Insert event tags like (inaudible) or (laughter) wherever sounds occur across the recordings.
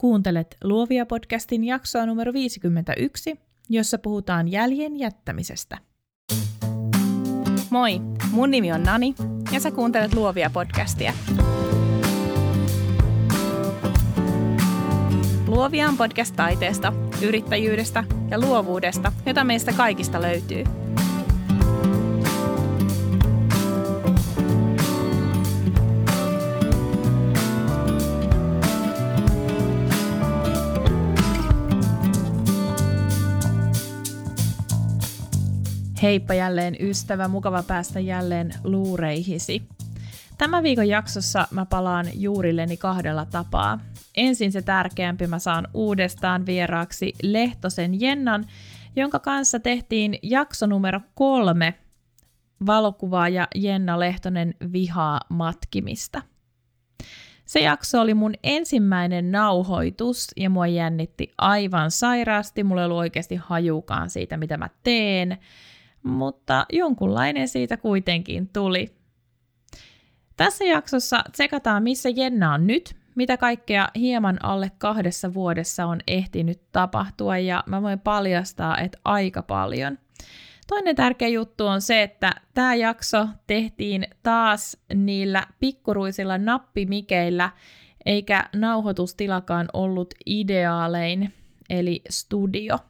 Kuuntelet Luovia podcastin jaksoa numero 51, jossa puhutaan jäljen jättämisestä. Moi, mun nimi on Nani ja sä kuuntelet Luovia podcastia. Luovia on podcast taiteesta, yrittäjyydestä ja luovuudesta, jota meistä kaikista löytyy – Heippa jälleen ystävä, mukava päästä jälleen luureihisi. Tämän viikon jaksossa mä palaan juurilleni kahdella tapaa. Ensin se tärkeämpi mä saan uudestaan vieraaksi Lehtosen Jennan, jonka kanssa tehtiin jakso numero kolme valokuvaaja Jenna Lehtonen vihaa matkimista. Se jakso oli mun ensimmäinen nauhoitus ja mua jännitti aivan sairaasti. Mulla ei ollut oikeasti hajukaan siitä, mitä mä teen mutta jonkunlainen siitä kuitenkin tuli. Tässä jaksossa tsekataan, missä Jenna on nyt, mitä kaikkea hieman alle kahdessa vuodessa on ehtinyt tapahtua, ja mä voin paljastaa, että aika paljon. Toinen tärkeä juttu on se, että tämä jakso tehtiin taas niillä pikkuruisilla nappimikeillä, eikä nauhoitustilakaan ollut ideaalein, eli studio –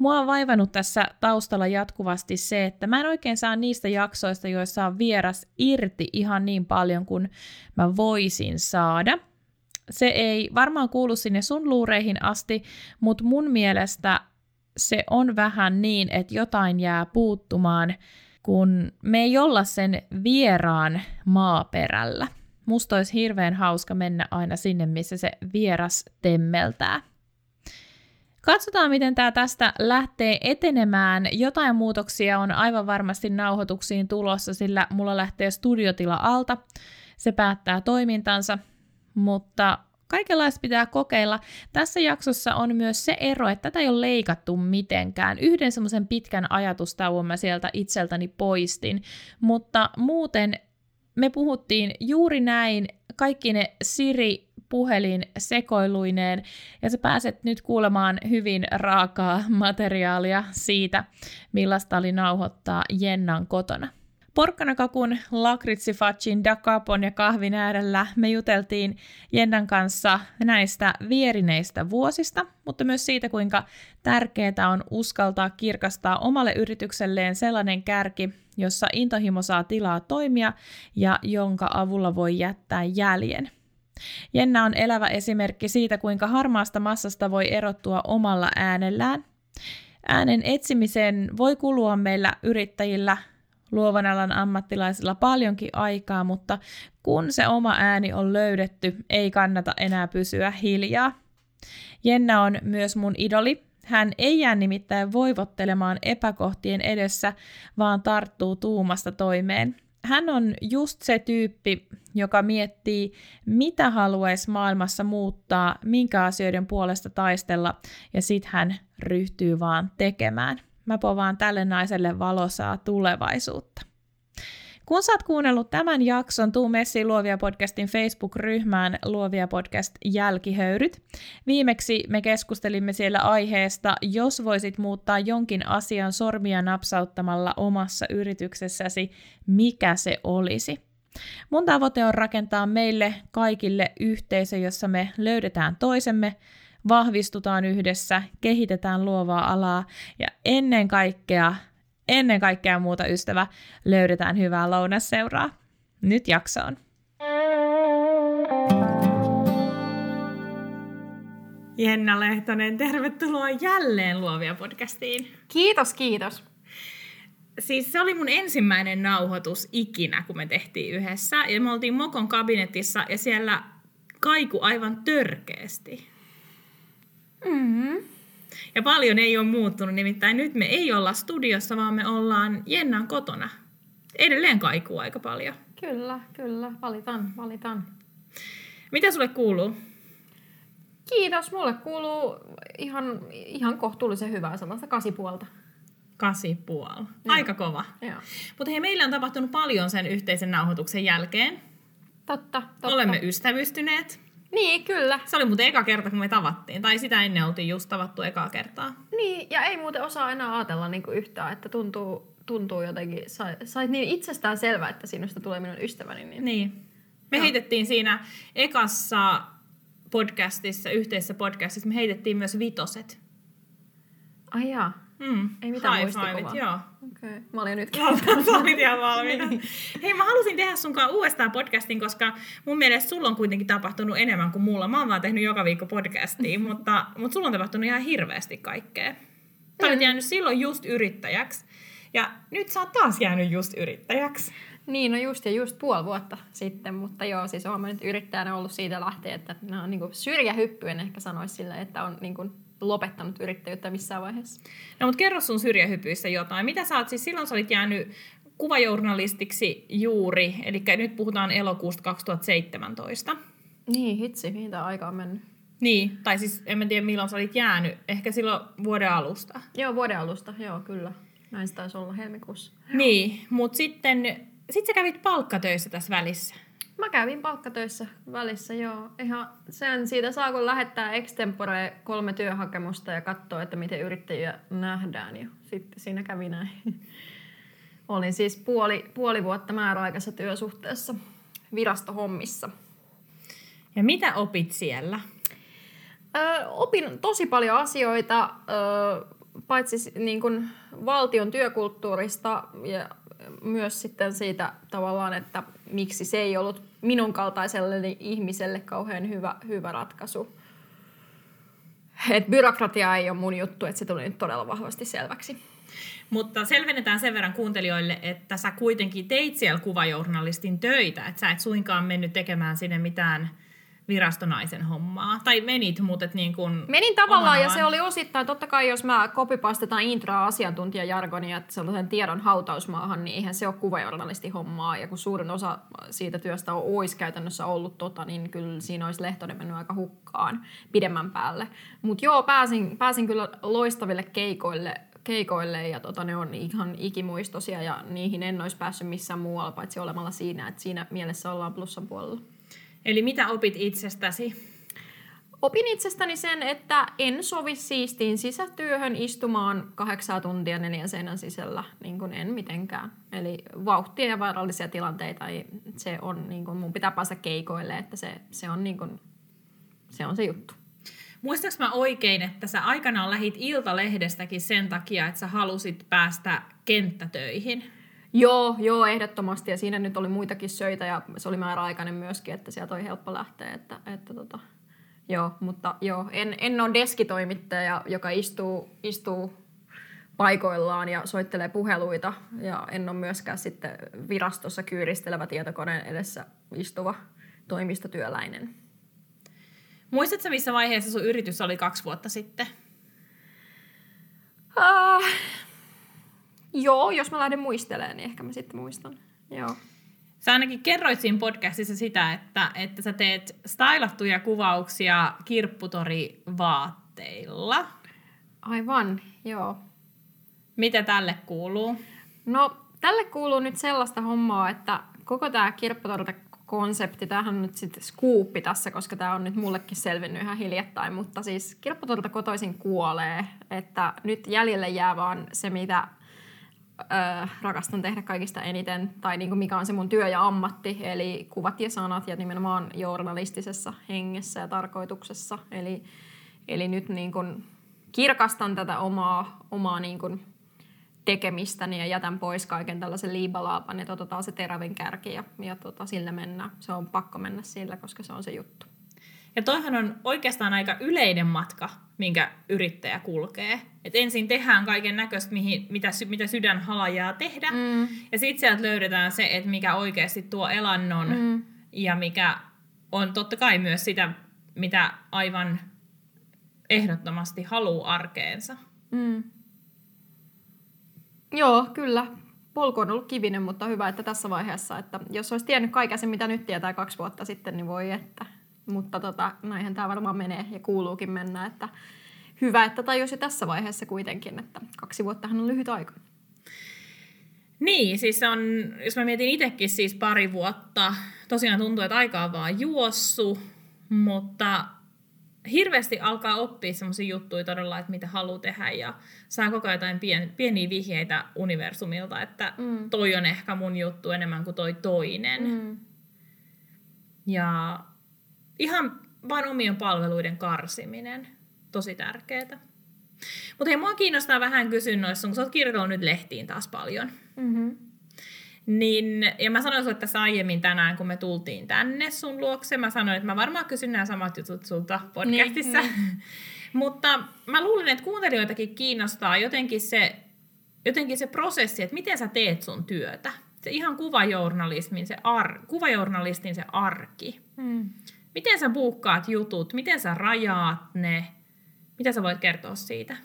Mua on vaivannut tässä taustalla jatkuvasti se, että mä en oikein saa niistä jaksoista, joissa on vieras irti ihan niin paljon kuin mä voisin saada. Se ei varmaan kuulu sinne sun luureihin asti, mutta mun mielestä se on vähän niin, että jotain jää puuttumaan, kun me ei olla sen vieraan maaperällä. Musta olisi hirveän hauska mennä aina sinne, missä se vieras temmeltää. Katsotaan, miten tämä tästä lähtee etenemään. Jotain muutoksia on aivan varmasti nauhoituksiin tulossa, sillä mulla lähtee studiotila alta. Se päättää toimintansa, mutta kaikenlaista pitää kokeilla. Tässä jaksossa on myös se ero, että tätä ei ole leikattu mitenkään. Yhden semmoisen pitkän ajatustauon mä sieltä itseltäni poistin, mutta muuten me puhuttiin juuri näin, kaikki ne Siri puhelin sekoiluineen, ja sä pääset nyt kuulemaan hyvin raakaa materiaalia siitä, millaista oli nauhoittaa Jennan kotona. Porkkanakakun, lakritsifacin, dakapon ja kahvin äärellä me juteltiin Jennan kanssa näistä vierineistä vuosista, mutta myös siitä, kuinka tärkeää on uskaltaa kirkastaa omalle yritykselleen sellainen kärki, jossa intohimo saa tilaa toimia ja jonka avulla voi jättää jäljen. Jenna on elävä esimerkki siitä, kuinka harmaasta massasta voi erottua omalla äänellään. Äänen etsimiseen voi kulua meillä yrittäjillä, luovan alan ammattilaisilla paljonkin aikaa, mutta kun se oma ääni on löydetty, ei kannata enää pysyä hiljaa. Jenna on myös mun idoli. Hän ei jää nimittäin voivottelemaan epäkohtien edessä, vaan tarttuu tuumasta toimeen hän on just se tyyppi, joka miettii, mitä haluaisi maailmassa muuttaa, minkä asioiden puolesta taistella, ja sitten hän ryhtyy vaan tekemään. Mä povaan tälle naiselle valosaa tulevaisuutta. Kun sä oot kuunnellut tämän jakson, tuu messiin Luovia podcastin Facebook-ryhmään Luovia podcast jälkihöyryt. Viimeksi me keskustelimme siellä aiheesta, jos voisit muuttaa jonkin asian sormia napsauttamalla omassa yrityksessäsi, mikä se olisi. Mun tavoite on rakentaa meille kaikille yhteisö, jossa me löydetään toisemme, vahvistutaan yhdessä, kehitetään luovaa alaa ja ennen kaikkea ennen kaikkea muuta ystävä, löydetään hyvää lounasseuraa. Nyt jaksoon. Jenna Lehtonen, tervetuloa jälleen Luovia podcastiin. Kiitos, kiitos. Siis se oli mun ensimmäinen nauhoitus ikinä, kun me tehtiin yhdessä. Ja me oltiin Mokon kabinetissa ja siellä kaiku aivan törkeästi. Mm-hmm. Ja paljon ei ole muuttunut, nimittäin nyt me ei olla studiossa, vaan me ollaan Jennan kotona. Edelleen kaikuu aika paljon. Kyllä, kyllä. Valitan, valitan. Mitä sulle kuuluu? Kiitos. Mulle kuuluu ihan, ihan kohtuullisen hyvää, sellaista kasipuolta. Kasipuol. Aika kova. Mutta hei, meillä on tapahtunut paljon sen yhteisen nauhoituksen jälkeen. Totta, totta. Olemme ystävystyneet. Niin, kyllä. Se oli muuten eka kerta, kun me tavattiin. Tai sitä ennen oltiin just tavattu ekaa kertaa. Niin, ja ei muuten osaa enää ajatella niin kuin yhtään, että tuntuu, tuntuu jotenkin, sait, sait niin itsestään selvää, että sinusta tulee minun ystäväni. Niin, Niin. Me Joo. heitettiin siinä ekassa podcastissa, yhteisessä podcastissa, me heitettiin myös vitoset. Ai jaa. Mm. Ei mitään High muistikuvaa. Joo. Okay. Mä olin nyt Sä olit ihan valmiina. Hei, mä halusin tehdä sunkaan uudestaan podcastin, koska mun mielestä sulla on kuitenkin tapahtunut enemmän kuin mulla. Mä oon vaan tehnyt joka viikko podcastia, (laughs) mutta, mutta sulla on tapahtunut ihan hirveästi kaikkea. Sä olit jäänyt silloin just yrittäjäksi. Ja nyt sä oot taas jäänyt just yrittäjäksi. Niin, no just ja just puoli vuotta sitten, mutta joo, siis olen nyt yrittäjänä ollut siitä lähtien, että on niin syrjähyppyen ehkä sanoisi sillä, että on niin kuin lopettanut yrittäjyyttä missään vaiheessa. No mutta kerro sun syrjähypyistä jotain. Mitä sä oot, siis silloin sä olit jäänyt kuvajournalistiksi juuri, eli nyt puhutaan elokuusta 2017. Niin, hitsi, mihin tämä aika on mennyt? Niin, tai siis en mä tiedä milloin sä olit jäänyt, ehkä silloin vuoden alusta. Joo, vuoden alusta, joo, kyllä. Näin se taisi olla helmikuussa. Niin, mutta sitten sit sä kävit palkkatöissä tässä välissä. Mä kävin palkkatöissä välissä, joo. Ihan sen siitä saa, kun lähettää extempore kolme työhakemusta ja katsoo, että miten yrittäjiä nähdään. Ja sitten siinä kävi näin. (laughs) Olin siis puoli, puoli vuotta määräaikaisessa työsuhteessa virastohommissa. Ja mitä opit siellä? Ö, opin tosi paljon asioita, ö, paitsi niin kuin valtion työkulttuurista ja myös sitten siitä tavallaan, että miksi se ei ollut minun kaltaiselle ihmiselle kauhean hyvä, hyvä ratkaisu. Et byrokratia ei ole mun juttu, että se tuli nyt todella vahvasti selväksi. Mutta selvennetään sen verran kuuntelijoille, että sä kuitenkin teit siellä kuvajournalistin töitä, että sä et suinkaan mennyt tekemään sinne mitään virastonaisen hommaa. Tai menit, mutta et niin kuin Menin tavallaan ja se oli osittain, totta kai jos mä kopipastetaan introa asiantuntijajargonia, että sellaisen tiedon hautausmaahan, niin eihän se ole kuvajournalistin hommaa. Ja kun suurin osa siitä työstä on, olisi käytännössä ollut tota, niin kyllä siinä olisi Lehtonen mennyt aika hukkaan pidemmän päälle. Mutta joo, pääsin, pääsin kyllä loistaville keikoille, keikoille ja tota, ne on ihan ikimuistoisia ja niihin en olisi päässyt missään muualla paitsi olemalla siinä, että siinä mielessä ollaan plussan puolella. Eli mitä opit itsestäsi? Opin itsestäni sen, että en sovi siistiin sisätyöhön istumaan kahdeksaa tuntia neljän seinän sisällä, niin kuin en mitenkään. Eli vauhtia ja vaarallisia tilanteita, ei, se on, niin kuin, mun pitää päästä keikoille, että se, se, on, niin kuin, se on se juttu. Muistaaks mä oikein, että sä aikanaan lähit Iltalehdestäkin sen takia, että sä halusit päästä kenttätöihin? Joo, joo, ehdottomasti. Ja siinä nyt oli muitakin söitä ja se oli määräaikainen myöskin, että sieltä oli helppo lähteä. Että, että tota, joo, mutta joo, en, en ole deskitoimittaja, joka istuu, istuu paikoillaan ja soittelee puheluita. Ja en ole myöskään sitten virastossa kyyristelevä tietokoneen edessä istuva toimistotyöläinen. Muistatko missä vaiheessa sun yritys oli kaksi vuotta sitten? Ah, joo, jos mä lähden muistelemaan, niin ehkä mä sitten muistan. Joo. Sä ainakin kerroit siinä podcastissa sitä, että, että sä teet stylattuja kuvauksia kirpputorivaatteilla. Aivan, joo. Mitä tälle kuuluu? No, tälle kuuluu nyt sellaista hommaa, että koko tämä kirpputorta-konsepti, tämähän on nyt sitten skuuppi tässä, koska tämä on nyt mullekin selvinnyt ihan hiljattain, mutta siis kirpputorta kotoisin kuolee, että nyt jäljelle jää vaan se, mitä rakastan tehdä kaikista eniten, tai niin kuin mikä on se mun työ ja ammatti, eli kuvat ja sanat ja nimenomaan journalistisessa hengessä ja tarkoituksessa. Eli, eli nyt niin kuin kirkastan tätä omaa, omaa niin kuin tekemistäni ja jätän pois kaiken tällaisen liibalaapan ja otetaan se terävin kärki ja, ja tota, sillä mennään. Se on pakko mennä sillä, koska se on se juttu. Ja toihan on oikeastaan aika yleinen matka, minkä yrittäjä kulkee. Et ensin tehdään kaiken näköistä, mitä, sy- mitä sydän halajaa tehdä. Mm. Ja sitten sieltä löydetään se, että mikä oikeasti tuo elannon mm. ja mikä on totta kai myös sitä, mitä aivan ehdottomasti haluaa arkeensa. Mm. Joo, kyllä. Polku on ollut kivinen, mutta hyvä, että tässä vaiheessa, että jos olisi tiennyt kaiken sen, mitä nyt tietää kaksi vuotta sitten, niin voi että. Mutta tota, näinhän tämä varmaan menee ja kuuluukin mennä, että hyvä, että tajusi tässä vaiheessa kuitenkin, että kaksi vuottahan on lyhyt aika. Niin, siis on, jos mä mietin itsekin siis pari vuotta, tosiaan tuntuu, että aika on vaan juossu, Mutta hirveästi alkaa oppia semmoisia juttuja todella, että mitä haluaa tehdä ja saa koko ajan jotain pien, pieniä vihjeitä universumilta, että mm. toi on ehkä mun juttu enemmän kuin toi toinen. Mm. Ja ihan vain omien palveluiden karsiminen, tosi tärkeää. Mutta hei, mua kiinnostaa vähän kysyä noissa, kun sä oot kirjoitellut nyt lehtiin taas paljon. Mm-hmm. Niin, ja mä sanoin sulle tässä aiemmin tänään, kun me tultiin tänne sun luokse, mä sanoin, että mä varmaan kysyn nämä samat jutut sulta podcastissa. Niin, niin. (laughs) Mutta mä luulen, että kuuntelijoitakin kiinnostaa jotenkin se, jotenkin se prosessi, että miten sä teet sun työtä. Se ihan kuvajournalismin, se ar, kuvajournalistin se arki. Mm. Miten sä buukkaat jutut, miten sä rajaat ne, mitä sä voit kertoa siitä?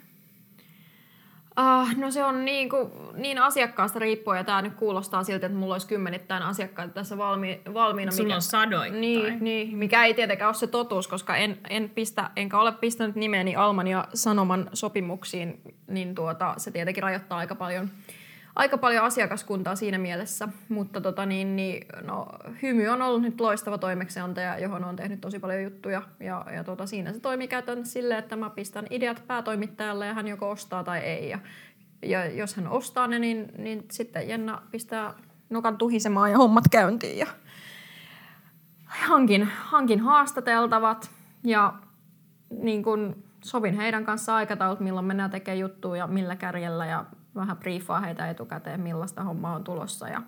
Uh, no se on niin, kuin, niin asiakkaasta riippuen, ja tämä nyt kuulostaa siltä, että mulla olisi kymmenittäin asiakkaita tässä valmi, valmiina. Sulla mikä, on sadoittain. Niin, niin, mikä ei tietenkään ole se totuus, koska en, en pistä, enkä ole pistänyt nimeäni Alman ja Sanoman sopimuksiin, niin tuota, se tietenkin rajoittaa aika paljon – aika paljon asiakaskuntaa siinä mielessä, mutta tota niin, niin, no, Hymy on ollut nyt loistava toimeksiantaja, johon on tehnyt tosi paljon juttuja. Ja, ja tota, siinä se toimii käytännössä silleen, että mä pistän ideat päätoimittajalle ja hän joko ostaa tai ei. Ja, ja jos hän ostaa ne, niin, niin sitten Jenna pistää nokan tuhisemaan ja hommat käyntiin. Ja hankin, hankin haastateltavat ja niin kun sovin heidän kanssa aikataulut, milloin mennään tekemään juttuja ja millä kärjellä ja vähän briefaa heitä etukäteen, millaista hommaa on tulossa. Ja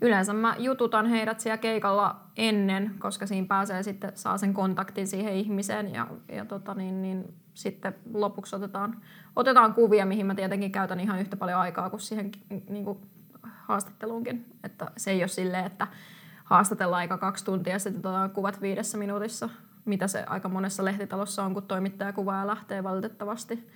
yleensä mä jututan heidät siellä keikalla ennen, koska siinä pääsee sitten, saa sen kontaktin siihen ihmiseen ja, ja tota niin, niin sitten lopuksi otetaan, otetaan kuvia, mihin mä tietenkin käytän ihan yhtä paljon aikaa kuin siihen niin kuin haastatteluunkin. Että se ei ole silleen, että haastatellaan aika kaksi tuntia ja sitten otetaan kuvat viidessä minuutissa, mitä se aika monessa lehtitalossa on, kun toimittaja kuvaa ja lähtee valitettavasti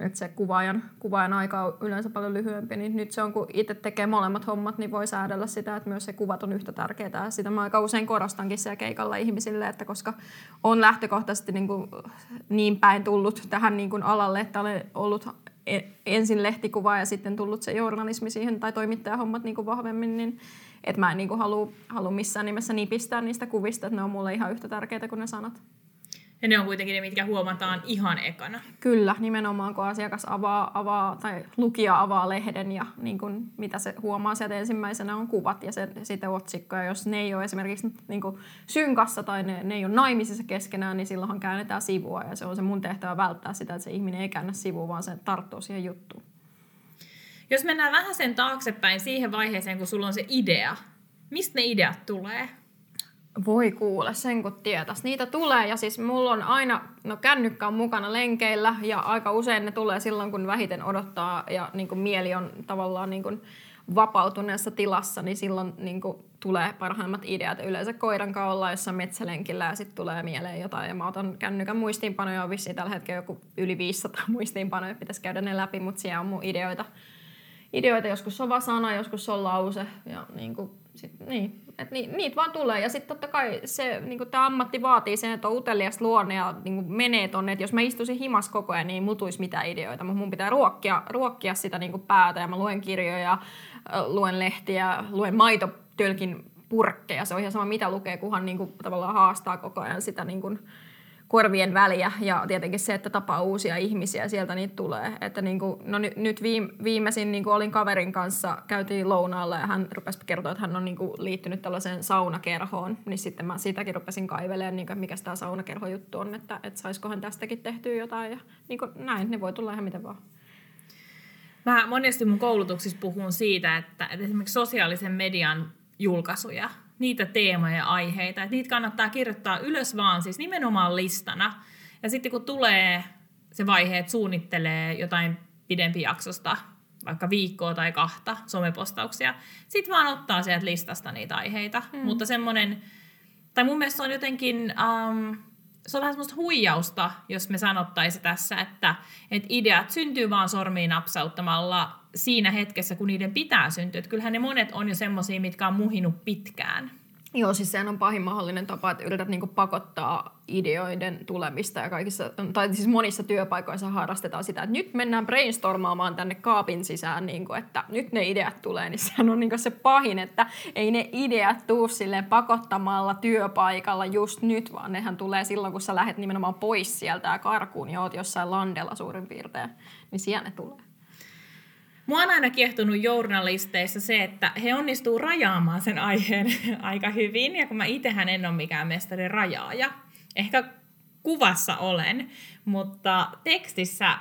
että se kuvaajan, kuvaajan aika on yleensä paljon lyhyempi, niin nyt se on, kun itse tekee molemmat hommat, niin voi säädellä sitä, että myös se kuvat on yhtä tärkeää. Sitä mä aika usein korostankin siellä keikalla ihmisille, että koska on lähtökohtaisesti niin, kuin niin päin tullut tähän niin kuin alalle, että olen ollut e, ensin lehtikuva ja sitten tullut se journalismi siihen tai toimittajahommat niin kuin vahvemmin, niin että mä en niin halua, halua missään nimessä nipistää niistä kuvista, että ne on mulle ihan yhtä tärkeitä kuin ne sanat. Ja ne on kuitenkin ne, mitkä huomataan ihan ekana. Kyllä, nimenomaan kun asiakas avaa, avaa tai lukija avaa lehden ja niin kun, mitä se huomaa sieltä ensimmäisenä on kuvat ja se, sitten otsikko. Ja jos ne ei ole esimerkiksi niin kuin synkassa tai ne, ne ei ole naimisissa keskenään, niin silloinhan käännetään sivua. Ja se on se mun tehtävä välttää sitä, että se ihminen ei käännä sivua, vaan se tarttuu siihen juttuun. Jos mennään vähän sen taaksepäin siihen vaiheeseen, kun sulla on se idea, mistä ne ideat tulee? Voi kuule, sen kun tietäisi. Niitä tulee ja siis mulla on aina, no kännykkä on mukana lenkeillä ja aika usein ne tulee silloin, kun vähiten odottaa ja niin kuin mieli on tavallaan niin kuin vapautuneessa tilassa, niin silloin niin kuin tulee parhaimmat ideat. Yleensä koiran kanssa ollaan jossain metsälenkillä ja sitten tulee mieleen jotain. Ja mä otan kännykän muistiinpanoja, on vissiin tällä hetkellä joku yli 500 (laughs) muistiinpanoja, pitäisi käydä ne läpi, mutta siellä on mun ideoita. Ideoita joskus on sana, joskus on lause ja niin kuin, sit, niin, et ni, niitä vaan tulee. Ja sitten totta kai se, niin tämä ammatti vaatii sen, että on utelias luonne ja niin menee tonne. Että jos mä istuisin himas koko ajan, niin ei mutuisi mitään ideoita. Mutta mun pitää ruokkia, ruokkia sitä niin päätä ja mä luen kirjoja, luen lehtiä, luen maitotölkin purkkeja. Se on ihan sama mitä lukee, kunhan niin kuin, tavallaan haastaa koko ajan sitä niin kuin, korvien väliä ja tietenkin se, että tapaa uusia ihmisiä, sieltä niitä tulee. Että niin kuin, no nyt, nyt viimeisin niin kuin olin kaverin kanssa, käytiin lounaalla ja hän rupesi kertoa, että hän on niin kuin liittynyt tällaiseen saunakerhoon, niin sitten mä sitäkin rupesin kaivelemaan, niin kuin, mikä tämä saunakerhojuttu on, että, että saisikohan tästäkin tehtyä jotain ja niin kuin näin, ne voi tulla ihan miten vaan. Mä monesti mun koulutuksissa puhun siitä, että, että esimerkiksi sosiaalisen median julkaisuja – niitä teemoja ja aiheita. Että niitä kannattaa kirjoittaa ylös vaan siis nimenomaan listana. Ja sitten kun tulee se vaihe, että suunnittelee jotain pidempi jaksosta, vaikka viikkoa tai kahta somepostauksia, sitten vaan ottaa sieltä listasta niitä aiheita. Mm. Mutta semmoinen, tai mun mielestä se on jotenkin, um, se on vähän semmoista huijausta, jos me sanottaisiin tässä, että, että ideat syntyy vaan sormiin napsauttamalla siinä hetkessä, kun niiden pitää syntyä. Että kyllähän ne monet on jo semmoisia, mitkä on muhinut pitkään. Joo, siis sehän on pahin mahdollinen tapa, että yrität niinku pakottaa ideoiden tulemista ja kaikissa, tai siis monissa työpaikoissa harrastetaan sitä, että nyt mennään brainstormaamaan tänne kaapin sisään, niinku, että nyt ne ideat tulee, niin sehän on niinku se pahin, että ei ne ideat tuu silleen pakottamalla työpaikalla just nyt, vaan nehän tulee silloin, kun sä lähdet nimenomaan pois sieltä ja karkuun ja oot jossain landella suurin piirtein, niin siellä ne tulee. Mua on aina kiehtonut journalisteissa se, että he onnistuu rajaamaan sen aiheen (laughs) aika hyvin, ja kun mä itsehän en ole mikään mestari rajaaja, ehkä kuvassa olen, mutta tekstissä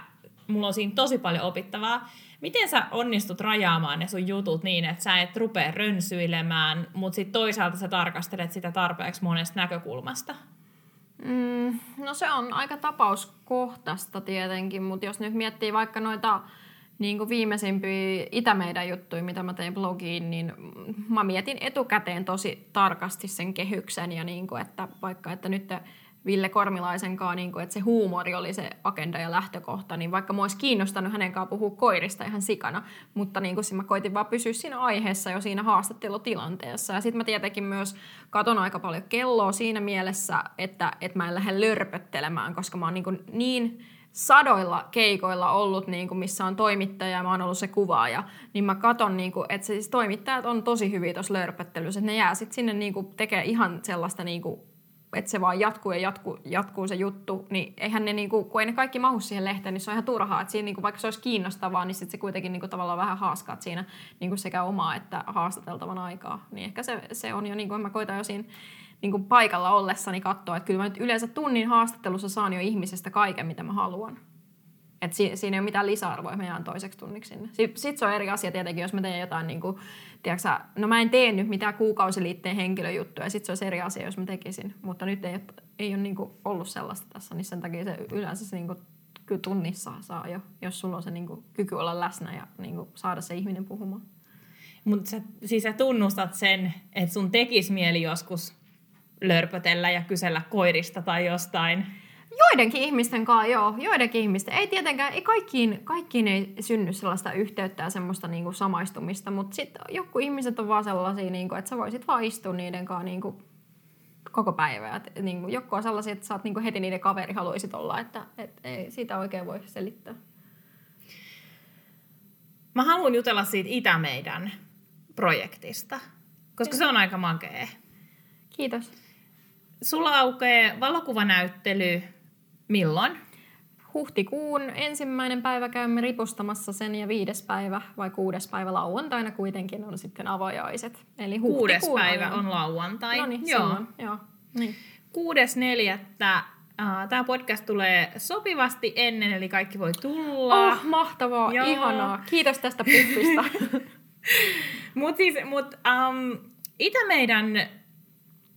mulla on siinä tosi paljon opittavaa. Miten sä onnistut rajaamaan ne sun jutut niin, että sä et rupea rönsyilemään, mutta sitten toisaalta sä tarkastelet sitä tarpeeksi monesta näkökulmasta? Mm, no se on aika tapauskohtaista tietenkin, mutta jos nyt miettii vaikka noita niin kuin viimeisimpiä Itämeidän juttuja, mitä mä tein blogiin, niin mä mietin etukäteen tosi tarkasti sen kehyksen ja niin kuin, että vaikka että nyt Ville Kormilaisen kanssa, niin kuin, että se huumori oli se agenda ja lähtökohta, niin vaikka mä olisi kiinnostanut hänen kanssa puhua koirista ihan sikana, mutta niin kuin, mä koitin vaan pysyä siinä aiheessa jo siinä haastattelutilanteessa. Ja sitten mä tietenkin myös katon aika paljon kelloa siinä mielessä, että, että mä en lähde lörpöttelemään, koska mä oon niin, kuin niin sadoilla keikoilla ollut, niin kuin missä on toimittaja ja mä oon ollut se kuvaaja, niin mä katon, niin kuin, että siis toimittajat on tosi hyviä tuossa lörpöttelyssä, että ne jää sitten sinne niin kuin, tekee ihan sellaista, niin kuin, että se vaan jatkuu ja jatkuu, jatkuu se juttu, niin eihän ne, niin kuin, kun ei ne kaikki mahu siihen lehteen, niin se on ihan turhaa, että siinä, niin kuin, vaikka se olisi kiinnostavaa, niin sitten se kuitenkin niin kuin, tavallaan vähän haaskaat siinä niin kuin sekä omaa että haastateltavan aikaa, niin ehkä se, se on jo, niin kuin mä koitan jo siinä niin kuin paikalla ollessani katsoa, että kyllä mä nyt yleensä tunnin haastattelussa saan jo ihmisestä kaiken, mitä mä haluan. Et si- siinä ei ole mitään lisäarvoa, mä jään toiseksi tunniksi sinne. Sitten se on eri asia tietenkin, jos mä teen jotain, niin kuin, tiedätkö, no mä en tee nyt mitään kuukausiliitteen henkilöjuttuja, sitten se olisi eri asia, jos mä tekisin. Mutta nyt ei, ole, ei ole niin kuin ollut sellaista tässä, niin sen takia se yleensä se niin kuin, kyllä tunnissa saa jo, jos sulla on se niin kuin, kyky olla läsnä ja niin kuin, saada se ihminen puhumaan. Mutta siis sä tunnustat sen, että sun tekisi mieli joskus lörpötellä ja kysellä koirista tai jostain. Joidenkin ihmisten kanssa, joo. Joidenkin ihmisten. Ei tietenkään, ei kaikkiin, kaikkiin ei synny sellaista yhteyttä ja semmoista niinku samaistumista, mutta sitten joku ihmiset on vaan sellaisia, niinku, että sä voisit vaan istua niiden kanssa niinku koko päivä. Et, niinku, joku on sellaisia, että sä oot niinku heti niiden kaveri haluaisit olla, että et, ei siitä oikein voi selittää. Mä haluan jutella siitä Itämeidän projektista, koska se on aika makea. Kiitos. Sulla aukeaa valokuvanäyttely milloin? Huhtikuun ensimmäinen päivä käymme ripustamassa sen ja viides päivä vai kuudes päivä lauantaina kuitenkin on sitten avajaiset. Eli kuudes päivä on lauantai. No niin, joo. joo. Niin. Kuudes neljättä Tämä podcast tulee sopivasti ennen, eli kaikki voi tulla. Oh, mahtavaa, Joo. ihanaa. Kiitos tästä puffista. (laughs) Mutta siis, mut, um, Itä meidän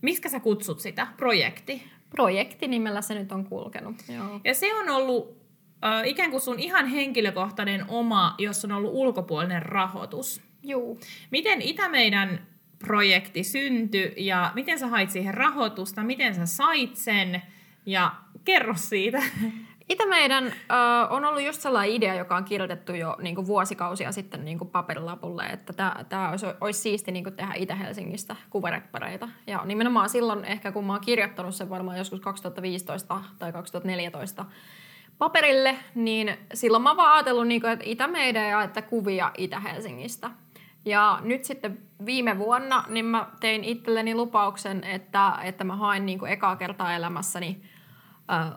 Miskä sä kutsut sitä? Projekti? Projekti nimellä se nyt on kulkenut, joo. Ja se on ollut äh, ikään kuin sun ihan henkilökohtainen oma, jos on ollut ulkopuolinen rahoitus. Joo. Miten Itä-meidän projekti syntyi ja miten sä hait siihen rahoitusta, miten sä sait sen ja kerro siitä. (laughs) Itä meidän ö, on ollut just sellainen idea, joka on kirjoitettu jo niin kuin vuosikausia sitten niin kuin paperilapulle, että tämä olisi, olisi siisti niin kuin tehdä Itä-Helsingistä kuvareppareita. Ja nimenomaan silloin ehkä, kun mä oon kirjoittanut sen varmaan joskus 2015 tai 2014 paperille, niin silloin mä oon vaan ajatellut, niin kuin, että Itä-meidän ja että kuvia Itä-Helsingistä. Ja nyt sitten viime vuonna niin mä tein itselleni lupauksen, että, että mä haen niin kuin ekaa kertaa elämässäni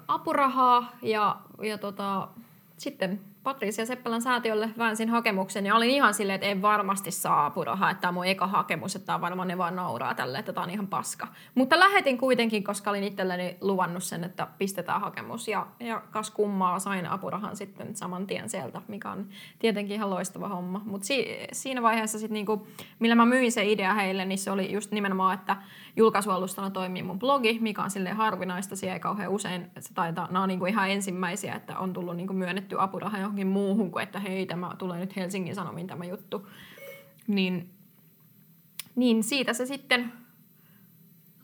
apurahaa ja, ja tota, sitten Patricia Seppälän säätiölle väänsin hakemuksen ja olin ihan silleen, että en varmasti saa apurahaa, että tämä on mun eka hakemus, että tämä varmaan ne vaan nauraa tälle, että tämä on ihan paska. Mutta lähetin kuitenkin, koska olin itselleni luvannut sen, että pistetään hakemus ja, ja kas kummaa sain apurahan sitten saman tien sieltä, mikä on tietenkin ihan loistava homma. Mutta si, siinä vaiheessa sitten niinku, millä mä myin se idea heille, niin se oli just nimenomaan, että julkaisualustana toimii mun blogi, mikä on silleen harvinaista, siellä ei kauhean usein, se taitaa, nämä on niinku ihan ensimmäisiä, että on tullut niinku myönnetty apuraha johonkin muuhun kuin, että hei, tämä tulee nyt Helsingin Sanomiin tämä juttu. Niin, niin siitä se sitten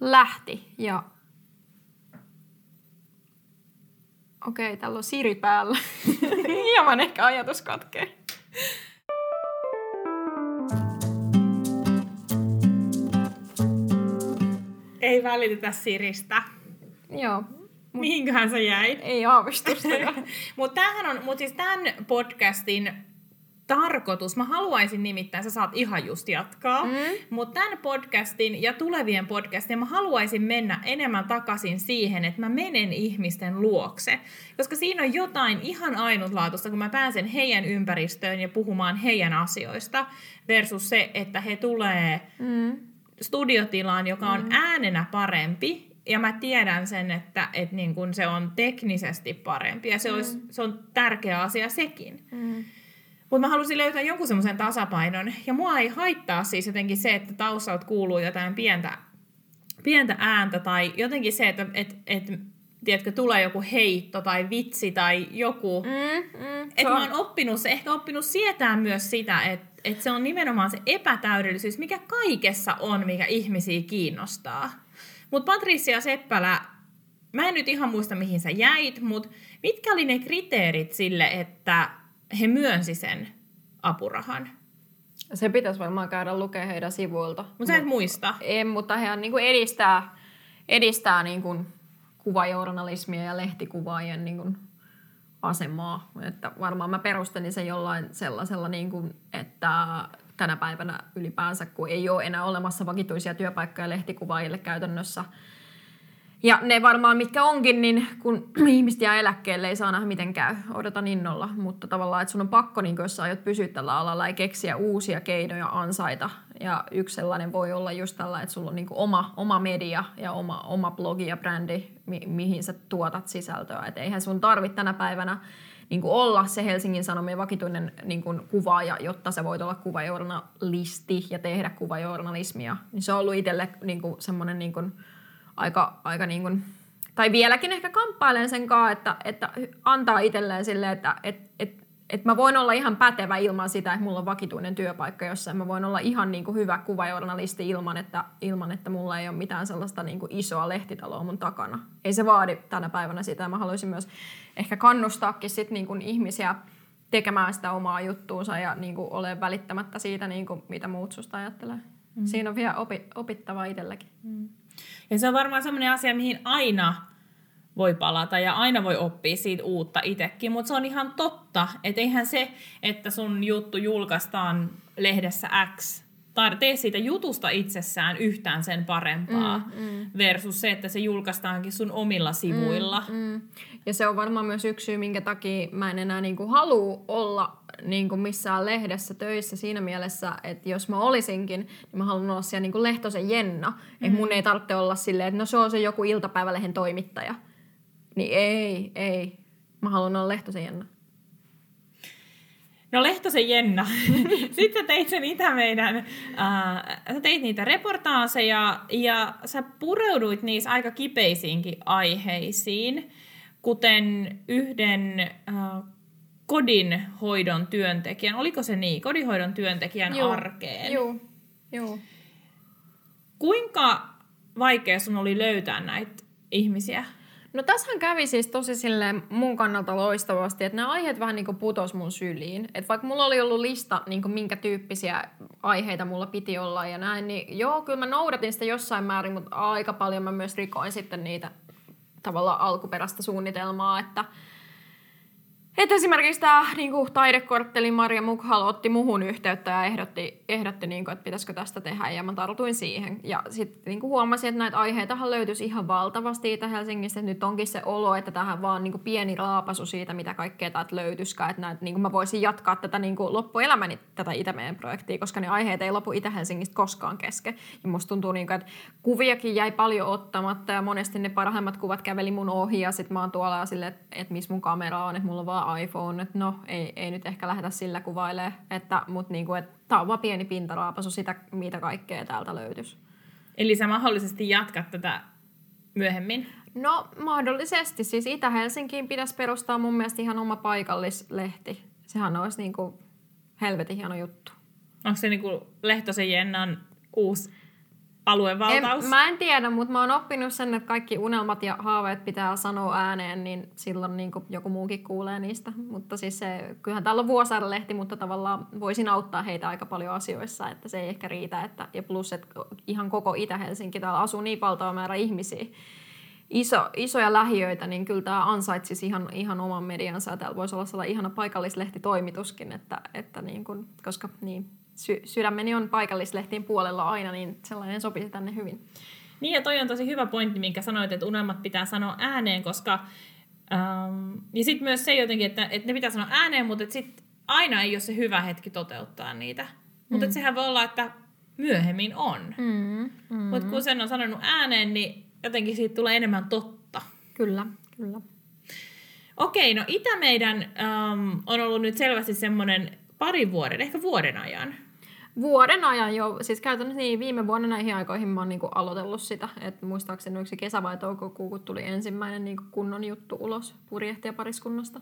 lähti ja Okei, täällä on Siri päällä. (laughs) Hieman ehkä ajatus katkee. Ei välitetä Siristä. Joo. Mihinköhän sä jäit? Ei aavistusta. (laughs) Mutta tämähän on, mut siis tämän podcastin tarkoitus, mä haluaisin nimittäin, sä saat ihan just jatkaa, mm. mutta tämän podcastin ja tulevien podcastien mä haluaisin mennä enemmän takaisin siihen, että mä menen ihmisten luokse. Koska siinä on jotain ihan ainutlaatuista, kun mä pääsen heidän ympäristöön ja puhumaan heidän asioista, versus se, että he tulee mm. Studiotilaan, joka on mm. äänenä parempi, ja mä tiedän sen, että, että niin kun se on teknisesti parempi, ja se, mm. olisi, se on tärkeä asia sekin. Mm. Mutta mä halusin löytää jonkun semmoisen tasapainon. Ja mua ei haittaa siis jotenkin se, että taustalta kuuluu jotain pientä, pientä ääntä tai jotenkin se, että et, et, tiedätkö, tulee joku heitto tai vitsi tai joku. Mm, mm, että mä oon oppinut ehkä oppinut sietää myös sitä, että et se on nimenomaan se epätäydellisyys, mikä kaikessa on, mikä ihmisiä kiinnostaa. Mutta Patricia Seppälä, mä en nyt ihan muista mihin sä jäit, mutta mitkä oli ne kriteerit sille, että he myönsi sen apurahan. Se pitäisi varmaan käydä lukea heidän sivuilta. Mutta sä et muista? En, mutta he niin edistää, edistää niin kuin kuvajournalismia ja lehtikuvaajien niin kuin asemaa. Että varmaan mä perustelin sen jollain sellaisella, niin kuin, että tänä päivänä ylipäänsä, kun ei ole enää olemassa vakituisia työpaikkoja lehtikuvaajille käytännössä – ja ne varmaan mitkä onkin, niin kun (clears throat) ihmiset jää eläkkeelle, ei saa nähdä miten käy. Odotan innolla, mutta tavallaan, että sun on pakko, niin jos sä aiot pysyä tällä alalla ja keksiä uusia keinoja ansaita. Ja yksi sellainen voi olla just tällä, että sulla on niin oma, oma media ja oma, oma blogi ja brändi, mi- mihin sä tuotat sisältöä. Että eihän sun tarvitse tänä päivänä niin kuin olla se Helsingin Sanomien vakituinen niin kuin kuvaaja, jotta sä voit olla kuvajournalisti ja tehdä kuvajournalismia. Niin se on ollut itselle niin kuin semmoinen niin kuin, aika, aika niin kuin, tai vieläkin ehkä kamppailen sen kanssa, että, että antaa itselleen silleen, että et, et, et mä voin olla ihan pätevä ilman sitä, että mulla on vakituinen työpaikka jossain. Mä voin olla ihan niin kuin hyvä kuvajournalisti ilman, että, ilman, että mulla ei ole mitään sellaista niin kuin isoa lehtitaloa mun takana. Ei se vaadi tänä päivänä sitä. Mä haluaisin myös ehkä kannustaakin sit niin kuin ihmisiä tekemään sitä omaa juttuunsa ja niin kuin ole välittämättä siitä, niin kuin, mitä muut susta ajattelee. Mm. Siinä on vielä opi, opittavaa itselläkin. Mm. Ja se on varmaan sellainen asia, mihin aina voi palata ja aina voi oppia siitä uutta itsekin, mutta se on ihan totta, että eihän se, että sun juttu julkaistaan lehdessä X, tai tee siitä jutusta itsessään yhtään sen parempaa, mm, mm. versus se, että se julkaistaankin sun omilla sivuilla. Mm, mm. Ja se on varmaan myös yksi syy, minkä takia mä en enää niinku halua olla niin kuin missään lehdessä töissä siinä mielessä, että jos mä olisinkin, niin mä haluan olla siellä niin kuin Lehtosen Jenna. Mm. Että mun ei tarvitse olla silleen, että no se on se joku iltapäivälehen toimittaja. Niin ei, ei. Mä haluan olla Lehtosen Jenna. No Lehtosen Jenna. (laughs) Sitten teit sen itä meidän, äh, sä teit niitä reportaaseja ja sä pureuduit niissä aika kipeisiinkin aiheisiin, kuten yhden äh, kodinhoidon työntekijän, oliko se niin, kodinhoidon työntekijän Joo. arkeen. Joo. Joo. Kuinka vaikea sun oli löytää näitä ihmisiä? No tässähän kävi siis tosi silleen mun kannalta loistavasti, että nämä aiheet vähän niin kuin putos mun syliin. Että vaikka mulla oli ollut lista, niin kuin minkä tyyppisiä aiheita mulla piti olla ja näin, niin joo, kyllä mä noudatin sitä jossain määrin, mutta aika paljon mä myös rikoin sitten niitä tavallaan alkuperäistä suunnitelmaa, että – että esimerkiksi tämä niin taidekortteli Maria Mukhal otti muhun yhteyttä ja ehdotti, ehdotti niin kuin, että pitäisikö tästä tehdä ja mä tartuin siihen. Ja sitten niin huomasin, että näitä aiheitahan löytyisi ihan valtavasti Itä Helsingistä. Nyt onkin se olo, että tähän vaan niin kuin, pieni raapasu siitä, mitä kaikkea täältä löytyisikään. Että näitä, niin kuin, mä voisin jatkaa tätä niin kuin, loppuelämäni tätä Itämeen projektia, koska ne aiheet ei lopu Itä Helsingistä koskaan kesken. Ja musta tuntuu, niin kuin, että kuviakin jäi paljon ottamatta ja monesti ne parhaimmat kuvat käveli mun ohi ja sitten mä oon tuolla silleen, että, että missä mun kamera on, että mulla on vaan iPhone, että no ei, ei nyt ehkä lähdetä sillä kuvailemaan, että, mutta niinku, että tämä on vaan pieni pintaraapasu sitä, mitä kaikkea täältä löytyisi. Eli sä mahdollisesti jatkat tätä myöhemmin? No mahdollisesti. Siis Itä-Helsinkiin pitäisi perustaa mun mielestä ihan oma paikallislehti. Sehän olisi niinku helvetin hieno juttu. Onko se niinku Lehtosen Jennan uusi aluevaltaus? En, mä en tiedä, mutta mä oon oppinut sen, että kaikki unelmat ja haaveet pitää sanoa ääneen, niin silloin niin joku muukin kuulee niistä. Mutta siis se, kyllähän täällä on Vuosaaren-lehti, mutta tavallaan voisin auttaa heitä aika paljon asioissa, että se ei ehkä riitä. Että, ja plus, että ihan koko Itä-Helsinki, täällä asuu niin valtava määrä ihmisiä, iso, isoja lähiöitä, niin kyllä tämä ansaitsisi ihan, ihan oman mediansa. Täällä voisi olla sellainen ihana paikallislehtitoimituskin, että, että niin kun, koska niin, sy- sydämeni on paikallislehtiin puolella aina, niin sellainen sopisi tänne hyvin. Niin ja toi on tosi hyvä pointti, minkä sanoit, että unelmat pitää sanoa ääneen, koska ähm, ja sitten myös se jotenkin, että, että ne pitää sanoa ääneen, mutta sitten aina ei ole se hyvä hetki toteuttaa niitä. Mm. Mutta sehän voi olla, että myöhemmin on. Mm, mm. Mutta kun sen on sanonut ääneen, niin jotenkin siitä tulee enemmän totta. Kyllä, kyllä. Okei, no Itä meidän ähm, on ollut nyt selvästi semmoinen pari vuoden, ehkä vuoden ajan Vuoden ajan jo, siis käytännössä niin viime vuonna näihin aikoihin mä oon niin aloitellut sitä, että muistaakseni yksi kesä vai toukokuu, kun tuli ensimmäinen niin kunnon juttu ulos purjehtijapariskunnasta.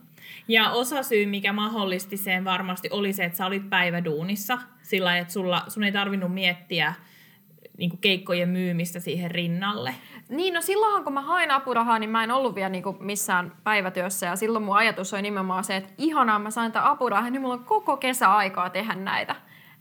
Ja osa syy, mikä mahdollisti sen varmasti oli se, että sä olit päiväduunissa, sillä että sulla, sun ei tarvinnut miettiä niin keikkojen myymistä siihen rinnalle. Niin, no silloinhan kun mä hain apurahaa, niin mä en ollut vielä niin missään päivätyössä. Ja silloin mun ajatus oli nimenomaan se, että ihanaa mä sain tämän apurahaa, niin mulla on koko kesä aikaa tehdä näitä.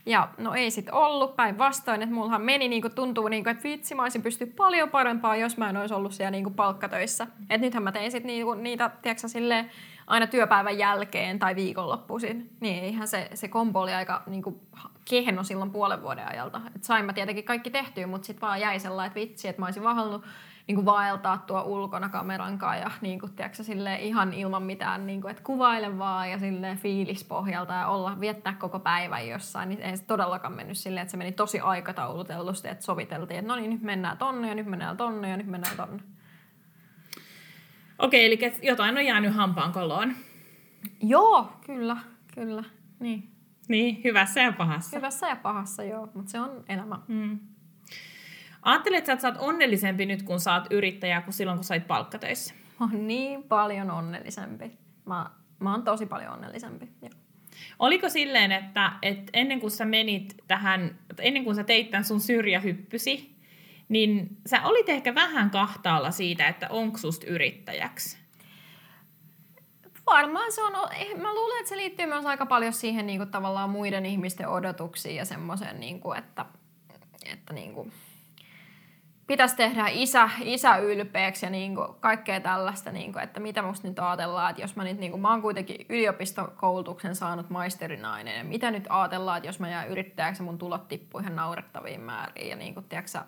Ja no ei sit ollut päinvastoin, että mullahan meni niinku tuntuu niinku, että vitsi mä olisin pystynyt paljon parempaa, jos mä en olisi ollut siellä niinku palkkatöissä. Et nythän mä tein sit niinku, niitä, tiedätkö, silleen, aina työpäivän jälkeen tai viikonloppuisin. Niin eihän se, se kombo oli aika niinku, kehno silloin puolen vuoden ajalta. Et sain mä tietenkin kaikki tehtyä, mutta sitten vaan jäi sellainen, että vitsi, että mä olisin vaan halunnut niin kuin vaeltaa tuo ulkona kameran kanssa ja niin kuin, tiedätkö, sille ihan ilman mitään, niin kuin, että kuvaile vaan ja sille fiilispohjalta ja olla, viettää koko päivän jossain. Niin ei se todellakaan mennyt silleen, että se meni tosi aikataulutellusti, että soviteltiin, että no niin, nyt mennään tonne ja nyt mennään tonne ja nyt mennään tonne. Okei, eli jotain on jäänyt hampaan koloon. Joo, kyllä, kyllä. Niin. Niin, hyvässä ja pahassa. Hyvässä ja pahassa, joo, mutta se on elämä. Mm. Ajattelet, että sä oot onnellisempi nyt, kun saat yrittäjä, kuin silloin, kun sait palkkatöissä? Mä oon niin paljon onnellisempi. Mä, mä oon tosi paljon onnellisempi, joo. Oliko silleen, että, että ennen kuin sä menit tähän, ennen kuin sä teit tämän sun syrjähyppysi, niin sä olit ehkä vähän kahtaalla siitä, että onko susta yrittäjäksi? Varmaan se on, eh, mä luulen, että se liittyy myös aika paljon siihen niin kuin, tavallaan muiden ihmisten odotuksiin ja semmoiseen, niin kuin, että, että niin kuin, pitäisi tehdä isä, isä ylpeäksi ja niin kuin kaikkea tällaista, niin kuin, että mitä musta nyt ajatellaan, että jos mä nyt, niin kuin, mä oon kuitenkin yliopistokoulutuksen saanut maisterinainen, ja mitä nyt ajatellaan, että jos mä jään yrittäjäksi mun tulot tippuu ihan naurettaviin määriin, ja niin kuin, tiedätkö,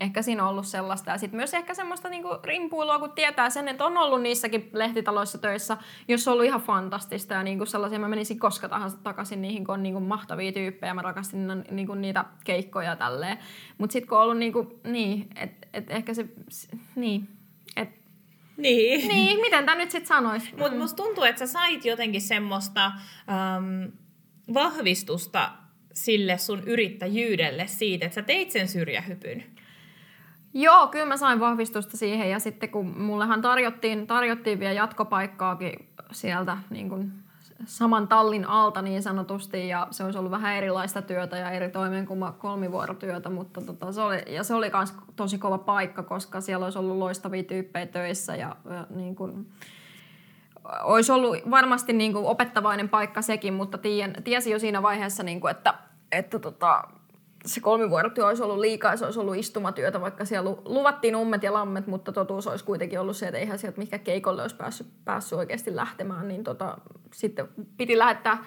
ehkä siinä on ollut sellaista. Ja sitten myös ehkä semmoista niinku rimpuilua, kun tietää sen, että on ollut niissäkin lehtitaloissa töissä, jos on ollut ihan fantastista ja niinku sellaisia, mä menisin koska tahansa takaisin niihin, kun on niinku mahtavia tyyppejä, mä rakastin niinku niitä keikkoja tälleen. Mutta sitten kun on ollut niinku, niin, että et ehkä se, niin, että niin. Niin, miten tämä nyt sitten sanoisi? Mutta musta tuntuu, että sä sait jotenkin semmoista um, vahvistusta sille sun yrittäjyydelle siitä, että sä teit sen syrjähypyn. Joo, kyllä mä sain vahvistusta siihen ja sitten kun mullehan tarjottiin, tarjottiin vielä jatkopaikkaakin sieltä niin kuin saman tallin alta niin sanotusti ja se olisi ollut vähän erilaista työtä ja eri toimenkuma kolmivuorotyötä, mutta tota, se oli, ja se oli myös tosi kova paikka, koska siellä olisi ollut loistavia tyyppejä töissä ja, ja niin kuin, olisi ollut varmasti niin kuin opettavainen paikka sekin, mutta tien, tiesin jo siinä vaiheessa, niin kuin, että, että tota, se kolmivuorotyö olisi ollut liikaa, se olisi ollut istumatyötä, vaikka siellä luvattiin ummet ja lammet, mutta totuus olisi kuitenkin ollut se, että eihän sieltä mikä keikolle olisi päässyt, päässyt oikeasti lähtemään, niin tota, sitten piti lähettää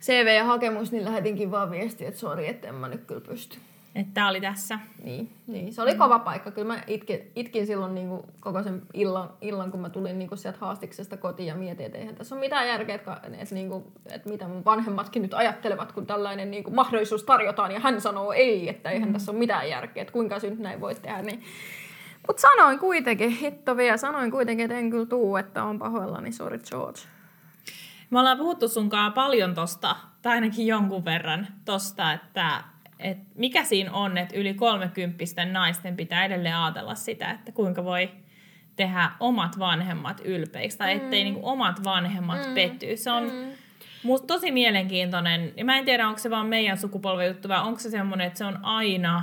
CV ja hakemus, niin lähetinkin vaan viestiä, että sori, että en mä nyt kyllä pysty. Että tämä oli tässä. Niin, niin, se oli kova paikka. Kyllä mä itkin, itkin silloin niin kuin koko sen illan, illan, kun mä tulin niin kuin sieltä haastiksesta kotiin ja mietin, että eihän tässä ole mitään järkeä, että, että, niin kuin, että mitä mun vanhemmatkin nyt ajattelevat, kun tällainen niin kuin mahdollisuus tarjotaan ja hän sanoo ei, että eihän mm. tässä ole mitään järkeä, että kuinka sä nyt näin voit tehdä. Niin. Mutta sanoin kuitenkin, hitto vielä, sanoin kuitenkin, että en kyllä tuu, että on pahoillani, sorry George. Me ollaan puhuttu sunkaan paljon tosta, tai ainakin jonkun verran tosta, että et mikä siinä on, että yli kolmekymppisten naisten pitää edelleen ajatella sitä, että kuinka voi tehdä omat vanhemmat ylpeiksi tai mm. ettei niinku omat vanhemmat mm. petty. Se on mm. musta tosi mielenkiintoinen. Ja mä en tiedä, onko se vaan meidän sukupolven juttu vai onko se semmoinen, että se on aina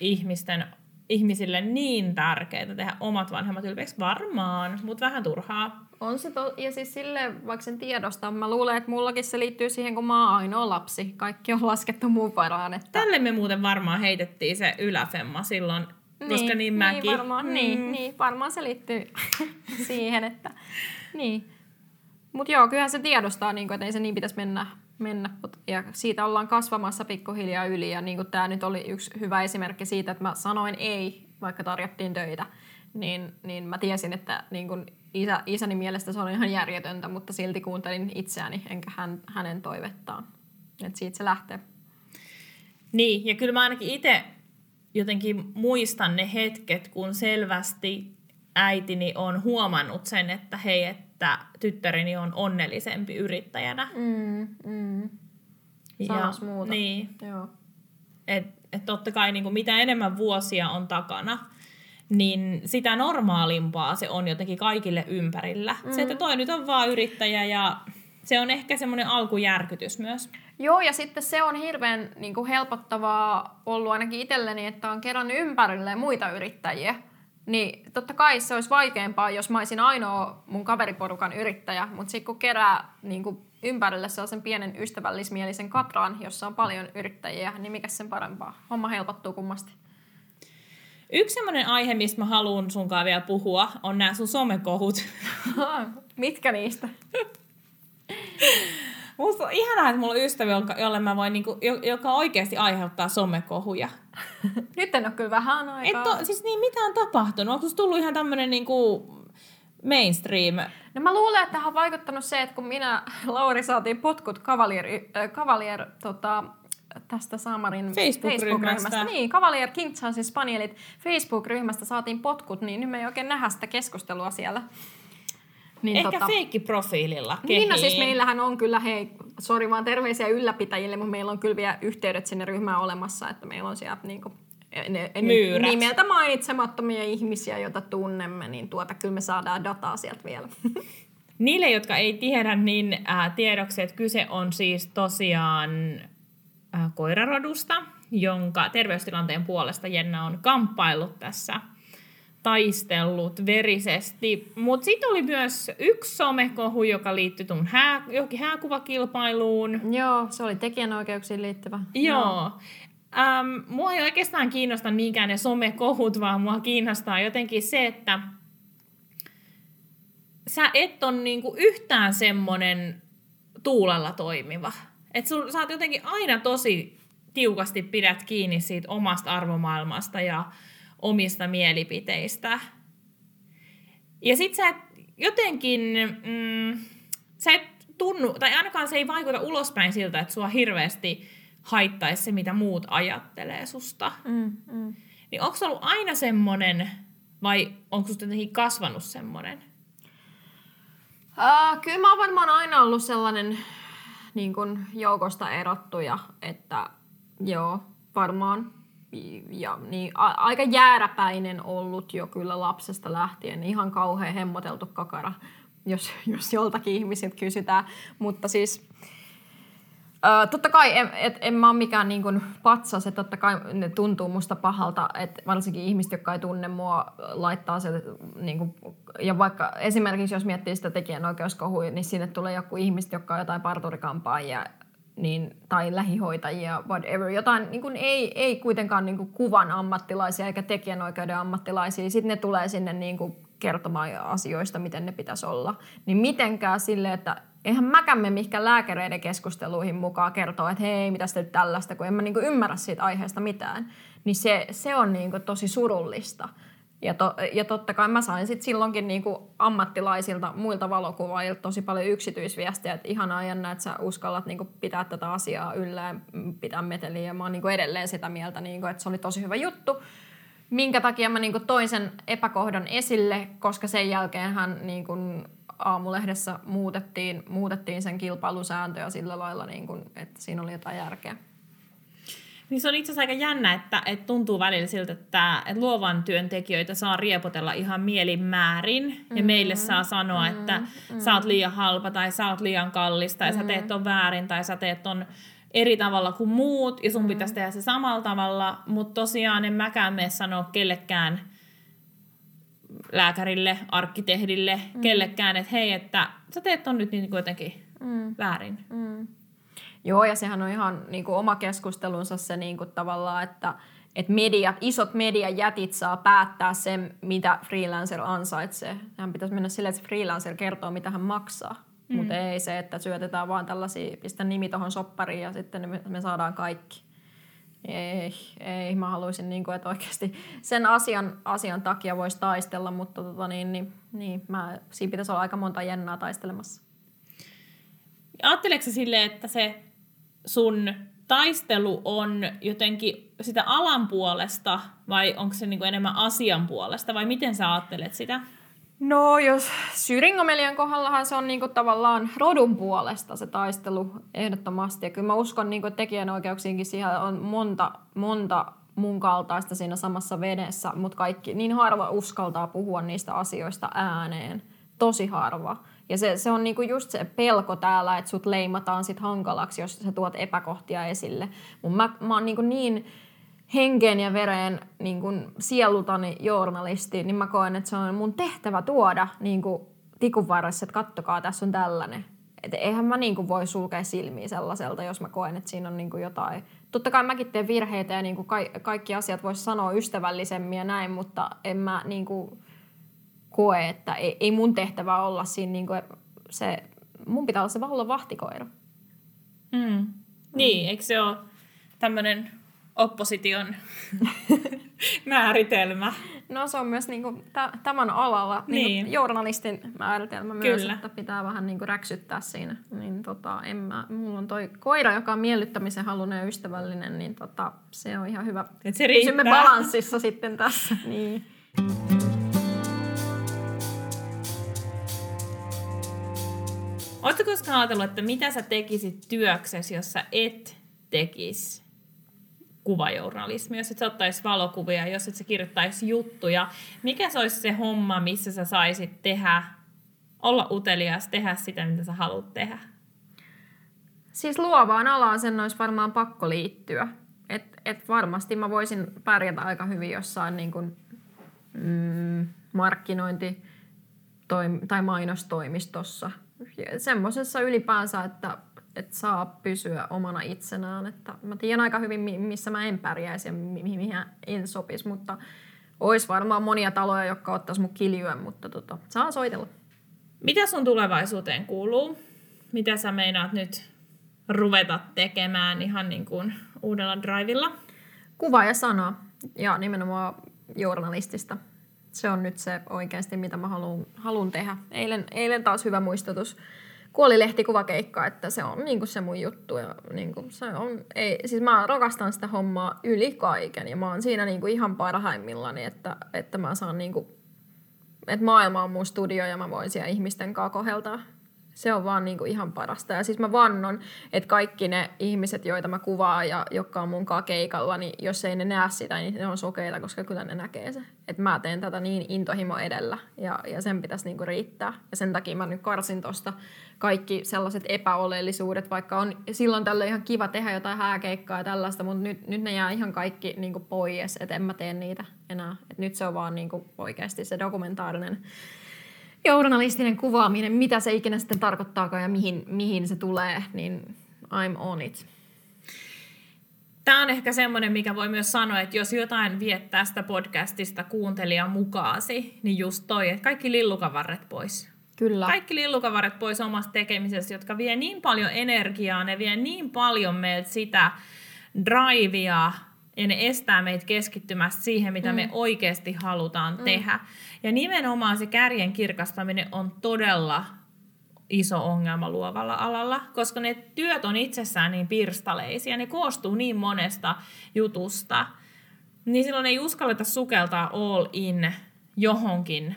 ihmisten, ihmisille niin tärkeää tehdä omat vanhemmat ylpeiksi? Varmaan, mutta vähän turhaa. On se to- ja siis sille, vaikka sen tiedostaa, mä luulen, että mullakin se liittyy siihen, kun mä oon ainoa lapsi. Kaikki on laskettu mun varaan. Että... Tälle me muuten varmaan heitettiin se yläfemma silloin, niin, koska niin mäkin. Niin varmaan, mm. niin, niin, varmaan se liittyy (laughs) siihen, että niin. Mutta joo, kyllähän se tiedostaa, niin kuin, että ei se niin pitäisi mennä, mennä. Ja siitä ollaan kasvamassa pikkuhiljaa yli. Ja niin tämä nyt oli yksi hyvä esimerkki siitä, että mä sanoin ei, vaikka tarjottiin töitä. Niin, niin mä tiesin, että niin kuin isä, isäni mielestä se on ihan järjetöntä, mutta silti kuuntelin itseäni enkä hän, hänen toivettaan. Että siitä se lähtee. Niin, ja kyllä mä ainakin itse jotenkin muistan ne hetket, kun selvästi äitini on huomannut sen, että hei, että tyttäreni on onnellisempi yrittäjänä. Mm, mm. Ja, muuta. Niin. Joo. Et, et totta kai niin kuin mitä enemmän vuosia on takana, niin sitä normaalimpaa se on jotenkin kaikille ympärillä. Mm. Se, että toi nyt on vaan yrittäjä ja se on ehkä semmoinen alkujärkytys myös. Joo, ja sitten se on hirveän niin kuin helpottavaa ollut ainakin itselleni, että on kerran ympärille muita yrittäjiä. Niin totta kai se olisi vaikeampaa, jos mä olisin ainoa mun kaveriporukan yrittäjä, mutta sitten kun kerää niin kuin ympärille sellaisen pienen ystävällismielisen katraan, jossa on paljon yrittäjiä, niin mikä sen parempaa? Homma helpottuu kummasti. Yksi sellainen aihe, mistä mä haluan sunkaan vielä puhua, on nämä sun somekohut. (laughs) Mitkä niistä? (laughs) Musta on ihanaa, että mulla on ystävä, jolle mä voin, niinku, joka oikeasti aiheuttaa somekohuja. (laughs) Nyt en ole kyllä vähän aikaa. Et o, siis niin, mitä on tapahtunut? Onko tullut ihan tämmönen niinku mainstream? No mä luulen, että tähän on vaikuttanut se, että kun minä Lauri saatiin potkut Cavalier, äh, Cavalier tota, tästä Saamarin Facebook-ryhmästä. Facebook niin, Cavalier King Charlesin Spanielit Facebook-ryhmästä saatiin potkut, niin nyt me ei oikein nähdä sitä keskustelua siellä. Niin Ehkä tota, feikkiprofiililla. Niin, no siis meillähän on kyllä, hei, sori vaan terveisiä ylläpitäjille, mutta meillä on kyllä vielä yhteydet sinne ryhmään olemassa, että meillä on siellä niin kuin, ne, ne nimeltä mainitsemattomia ihmisiä, joita tunnemme, niin tuota kyllä me saadaan dataa sieltä vielä. Niille, jotka ei tiedä, niin äh, tiedoksi, että kyse on siis tosiaan koirarodusta, jonka terveystilanteen puolesta Jenna on kamppaillut tässä – taistellut verisesti. Mutta sitten oli myös yksi somekohu, joka liittyi tuon hää, johonkin hääkuvakilpailuun. Joo, se oli tekijänoikeuksiin liittyvä. Joo. Joo. Ähm, mua ei oikeastaan kiinnosta niinkään ne somekohut, vaan mua kiinnostaa jotenkin se, että sä et ole niinku yhtään semmonen tuulella toimiva. Että sä oot jotenkin aina tosi tiukasti pidät kiinni siitä omasta arvomaailmasta ja omista mielipiteistä. Ja sit sä et jotenkin, mm, sä et tunnu, tai ainakaan se ei vaikuta ulospäin siltä, että sua hirveästi haittaisi se, mitä muut ajattelee susta. Mm, mm. Niin onko ollut aina semmonen, vai onko susta jotenkin kasvanut semmonen? Uh, kyllä mä oon varmaan aina ollut sellainen niin kun joukosta erottuja, että joo, varmaan ja niin, a, aika jääräpäinen ollut jo kyllä lapsesta lähtien. Ihan kauhean hemmoteltu kakara, jos, jos joltakin ihmisiltä kysytään. Mutta siis Totta kai en, et, en mä ole mikään niin kuin patsas, että totta kai ne tuntuu musta pahalta, että varsinkin ihmiset, jotka ei tunne mua, laittaa se, niin kuin, ja vaikka esimerkiksi jos miettii sitä tekijänoikeuskohua, niin sinne tulee joku ihmiset, jotka on jotain parturikampaajia niin, tai lähihoitajia, whatever, jotain niin kuin ei, ei kuitenkaan niin kuin kuvan ammattilaisia eikä tekijänoikeuden ammattilaisia. Sitten ne tulee sinne niin kuin kertomaan asioista, miten ne pitäisi olla. Niin mitenkään sille, että eihän mäkään me mihinkään lääkäreiden keskusteluihin mukaan kertoa, että hei, mitä nyt tällaista, kun en mä niin kuin ymmärrä siitä aiheesta mitään. Niin se, se on niin kuin tosi surullista. Ja, to, ja totta kai mä sain sit silloinkin niinku ammattilaisilta, muilta valokuvaajilta tosi paljon yksityisviestiä, että ihanaa Janna, että sä uskallat niinku pitää tätä asiaa yllä ja pitää meteliä. Ja mä oon niinku edelleen sitä mieltä, niinku, että se oli tosi hyvä juttu. Minkä takia mä niinku toin sen epäkohdan esille, koska sen jälkeen hän niinku aamulehdessä muutettiin, muutettiin sen kilpailusääntöjä sillä lailla, niinku, että siinä oli jotain järkeä. Niin se on itse asiassa aika jännä, että, että tuntuu välillä siltä, että, että luovan työntekijöitä saa riepotella ihan mielimäärin. Mm-hmm. Ja meille saa sanoa, mm-hmm. että mm-hmm. sä oot liian halpa tai sä oot liian kallis tai mm-hmm. sä teet on väärin tai sä teet on eri tavalla kuin muut, ja sun mm. pitäisi tehdä se samalla tavalla, mutta tosiaan en mäkään mene sanoa kellekään lääkärille, arkkitehdille, mm. kellekään, että hei, että sä teet ton nyt niin jotenkin mm. väärin. Mm. Joo, ja sehän on ihan niin kuin oma keskustelunsa se niin kuin tavallaan, että että mediat, isot mediajätit saa päättää sen, mitä freelancer ansaitsee. Hän pitäisi mennä silleen, että freelancer kertoo, mitä hän maksaa. Mm. Mutta ei se, että syötetään vaan tällaisia, pistä nimi tuohon soppariin ja sitten me, me saadaan kaikki. Ei, ei. Mä haluaisin, niin kuin, että oikeasti sen asian, asian takia voisi taistella, mutta tota, niin, niin, niin, mä, siinä pitäisi olla aika monta jennää taistelemassa. Ajatteleeko silleen, että se sun taistelu on jotenkin sitä alan puolesta vai onko se niin kuin enemmän asian puolesta vai miten sä ajattelet sitä? No jos Syringomelian kohdallahan se on niinku tavallaan rodun puolesta se taistelu ehdottomasti. Ja kyllä mä uskon niinku tekijänoikeuksiinkin siihen on monta, monta mun kaltaista siinä samassa vedessä, mutta kaikki niin harva uskaltaa puhua niistä asioista ääneen. Tosi harva. Ja se, se on niinku just se pelko täällä, että sut leimataan sit hankalaksi, jos sä tuot epäkohtia esille. Mun mä, mä oon niinku niin henkeen ja vereen niin kuin sielultani journalisti, niin mä koen, että se on mun tehtävä tuoda niin kuin tikun varressa, että kattokaa, tässä on tällainen. Et eihän mä niin kuin voi sulkea silmiä sellaiselta, jos mä koen, että siinä on niin kuin jotain. Totta kai mäkin teen virheitä ja niin kuin ka- kaikki asiat voisi sanoa ystävällisemmin ja näin, mutta en mä niin kuin koe, että ei, ei mun tehtävä olla siinä niin kuin se, mun pitää olla se vahva vahtikoira. Mm. Niin, eikö se ole tämmöinen opposition (laughs) määritelmä. No se on myös niin kuin, t- tämän alalla niin. Niin journalistin määritelmä myös, Kyllä. että pitää vähän niin kuin räksyttää siinä. Niin tota, en mä, mulla on toi koira, joka on miellyttämisen halunen ja ystävällinen, niin tota, se on ihan hyvä. Et se riittää. Pysymme balanssissa sitten tässä. (laughs) Niin. Oletko koskaan ajatellut, että mitä sä tekisit työksesi, jos sä et tekisi kuvajournalismi, jos et sä ottaisi valokuvia, jos et sä kirjoittaisi juttuja. Mikä se olisi se homma, missä sä saisit tehdä, olla utelias, tehdä sitä, mitä sä haluat tehdä? Siis luovaan alaan sen olisi varmaan pakko liittyä. Et, et varmasti mä voisin pärjätä aika hyvin jossain niin kuin, mm, markkinointi- tai mainostoimistossa. Semmoisessa ylipäänsä, että että saa pysyä omana itsenään. Että mä tiedän aika hyvin, missä mä en pärjäisi ja mihin en sopisi, mutta olisi varmaan monia taloja, jotka ottaisi mun kiljuen, mutta tota, saa soitella. Mitä sun tulevaisuuteen kuuluu? Mitä sä meinaat nyt ruveta tekemään ihan niin kuin uudella drivilla? Kuva ja sana ja nimenomaan journalistista. Se on nyt se oikeasti, mitä mä haluan tehdä. Eilen, eilen taas hyvä muistutus kuvakeikka, että se on niin kuin se mun juttu. Ja niin kuin se on, ei, siis mä rakastan sitä hommaa yli kaiken ja mä oon siinä niin kuin ihan parhaimmillani, että, että mä saan niin kuin, että maailma on mun studio ja mä voin siellä ihmisten kanssa koheltaa se on vaan niinku ihan parasta. Ja siis mä vannon, että kaikki ne ihmiset, joita mä kuvaan ja jotka on mun keikalla, niin jos ei ne näe sitä, niin ne on sokeita, koska kyllä ne näkee se. Että mä teen tätä niin intohimo edellä ja, ja sen pitäisi niinku riittää. Ja sen takia mä nyt karsin tosta kaikki sellaiset epäoleellisuudet, vaikka on silloin tällä ihan kiva tehdä jotain hääkeikkaa ja tällaista, mutta nyt, nyt ne jää ihan kaikki niinku pois, että en mä tee niitä enää. Et nyt se on vaan niinku oikeasti se dokumentaarinen journalistinen kuvaaminen, mitä se ikinä sitten tarkoittaakaan ja mihin, mihin se tulee, niin I'm on it. Tämä on ehkä semmoinen, mikä voi myös sanoa, että jos jotain viet tästä podcastista kuuntelijan mukaasi, niin just toi, että kaikki lillukavarret pois. Kyllä. Kaikki lillukavarret pois omasta tekemisestä, jotka vie niin paljon energiaa, ne vie niin paljon meiltä sitä drivea, ja ne estää meitä keskittymästä siihen, mitä mm. me oikeasti halutaan mm. tehdä. Ja nimenomaan se kärjen kirkastaminen on todella iso ongelma luovalla alalla, koska ne työt on itsessään niin pirstaleisia, ne koostuu niin monesta jutusta, niin silloin ei uskalleta sukeltaa all in johonkin.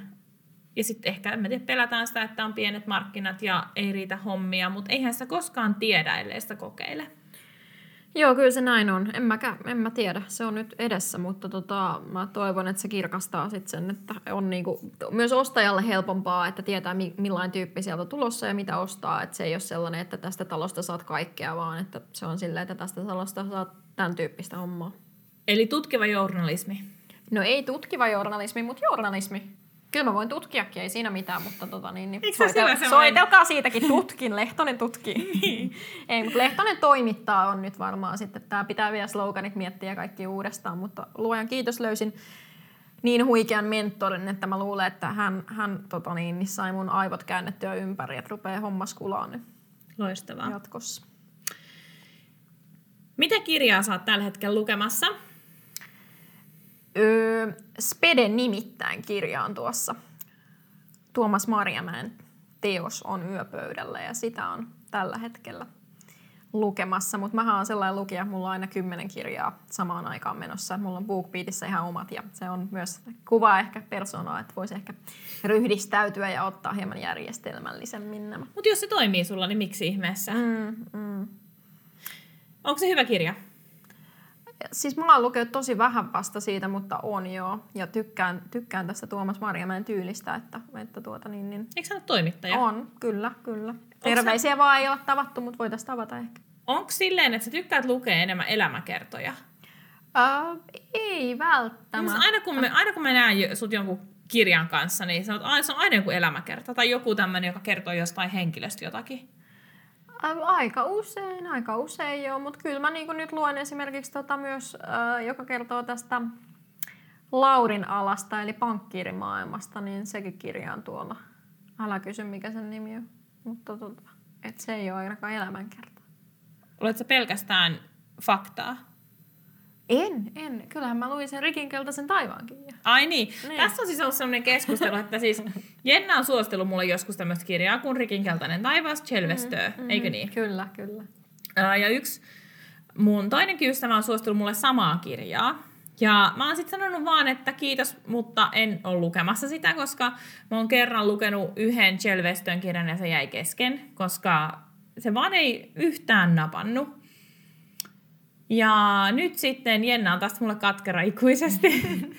Ja sitten ehkä, en tiedä, pelätään sitä, että on pienet markkinat ja ei riitä hommia, mutta eihän sitä koskaan tiedä, ellei sitä kokeile. Joo, kyllä se näin on. En mä, en mä tiedä. Se on nyt edessä, mutta tota, mä toivon, että se kirkastaa sit sen, että on niinku, myös ostajalle helpompaa, että tietää millainen tyyppi sieltä on tulossa ja mitä ostaa. Että se ei ole sellainen, että tästä talosta saat kaikkea, vaan että se on silleen, että tästä talosta saat tämän tyyppistä hommaa. Eli tutkiva journalismi. No ei tutkiva journalismi, mutta journalismi. Kyllä mä voin tutkiakin, ei siinä mitään, mutta tota niin, niin soitel- soitelkaa siitäkin, tutkin, Lehtonen tutkii. (laughs) Niin. ei, mutta Lehtonen toimittaa on nyt varmaan sitten, tämä pitää vielä sloganit miettiä kaikki uudestaan, mutta luojan kiitos löysin niin huikean mentorin, että mä luulen, että hän, hän tota niin, niin sai mun aivot käännettyä ympäri, että rupeaa hommas kulaan nyt Loistavaa. jatkossa. Mitä kirjaa oot tällä hetkellä lukemassa? Öö, Spede nimittäin kirja on tuossa. Tuomas Marjamäen teos on yöpöydällä ja sitä on tällä hetkellä lukemassa, mutta mä oon sellainen lukija, mulla on aina kymmenen kirjaa samaan aikaan menossa. Mulla on BookBeatissä ihan omat ja se on myös kuva ehkä persoonaa, että voisi ehkä ryhdistäytyä ja ottaa hieman järjestelmällisemmin nämä. Mutta jos se toimii sulla, niin miksi ihmeessä? Mm, mm. Onko se hyvä kirja? Siis mulla on lukenut tosi vähän vasta siitä, mutta on joo. Ja tykkään, tykkään tästä Tuomas Marjamäen tyylistä, että, että tuota niin, niin... Eikö hän ole toimittaja? On, kyllä, kyllä. Terveisiä sä... vaan ei ole tavattu, mutta voitaisiin tavata ehkä. Onko silleen, että sä tykkäät lukea enemmän elämäkertoja? Uh, ei välttämättä. Aina kun, me, aina kun mä näen sut jonkun kirjan kanssa, niin sanot, että se on aina joku elämäkerta tai joku tämmöinen, joka kertoo jostain henkilöstä jotakin. Aika usein, aika usein joo, mutta kyllä mä niin nyt luen esimerkiksi tota myös, äh, joka kertoo tästä Laurin alasta, eli pankkiirimaailmasta, niin sekin kirja on tuolla. Älä kysy, mikä sen nimi on, mutta tota, et se ei ole ainakaan elämänkerta. Oletko pelkästään faktaa? En, en. Kyllähän mä luin sen Rikin keltaisen taivaankin. Ai niin. niin. Tässä on siis ollut sellainen keskustelu, että siis Jenna on suostellut mulle joskus tämmöistä kirjaa kuin Rikin keltainen taivas, Chelvestö, mm-hmm. mm-hmm. eikö niin? Kyllä, kyllä. Ja yksi mun toinenkin ystävä on suostellut mulle samaa kirjaa. Ja mä oon sitten sanonut vaan, että kiitos, mutta en ole lukemassa sitä, koska mä oon kerran lukenut yhden Chelvestön kirjan ja se jäi kesken, koska se vaan ei yhtään napannut. Ja nyt sitten Jenna on taas mulle katkera ikuisesti. (laughs)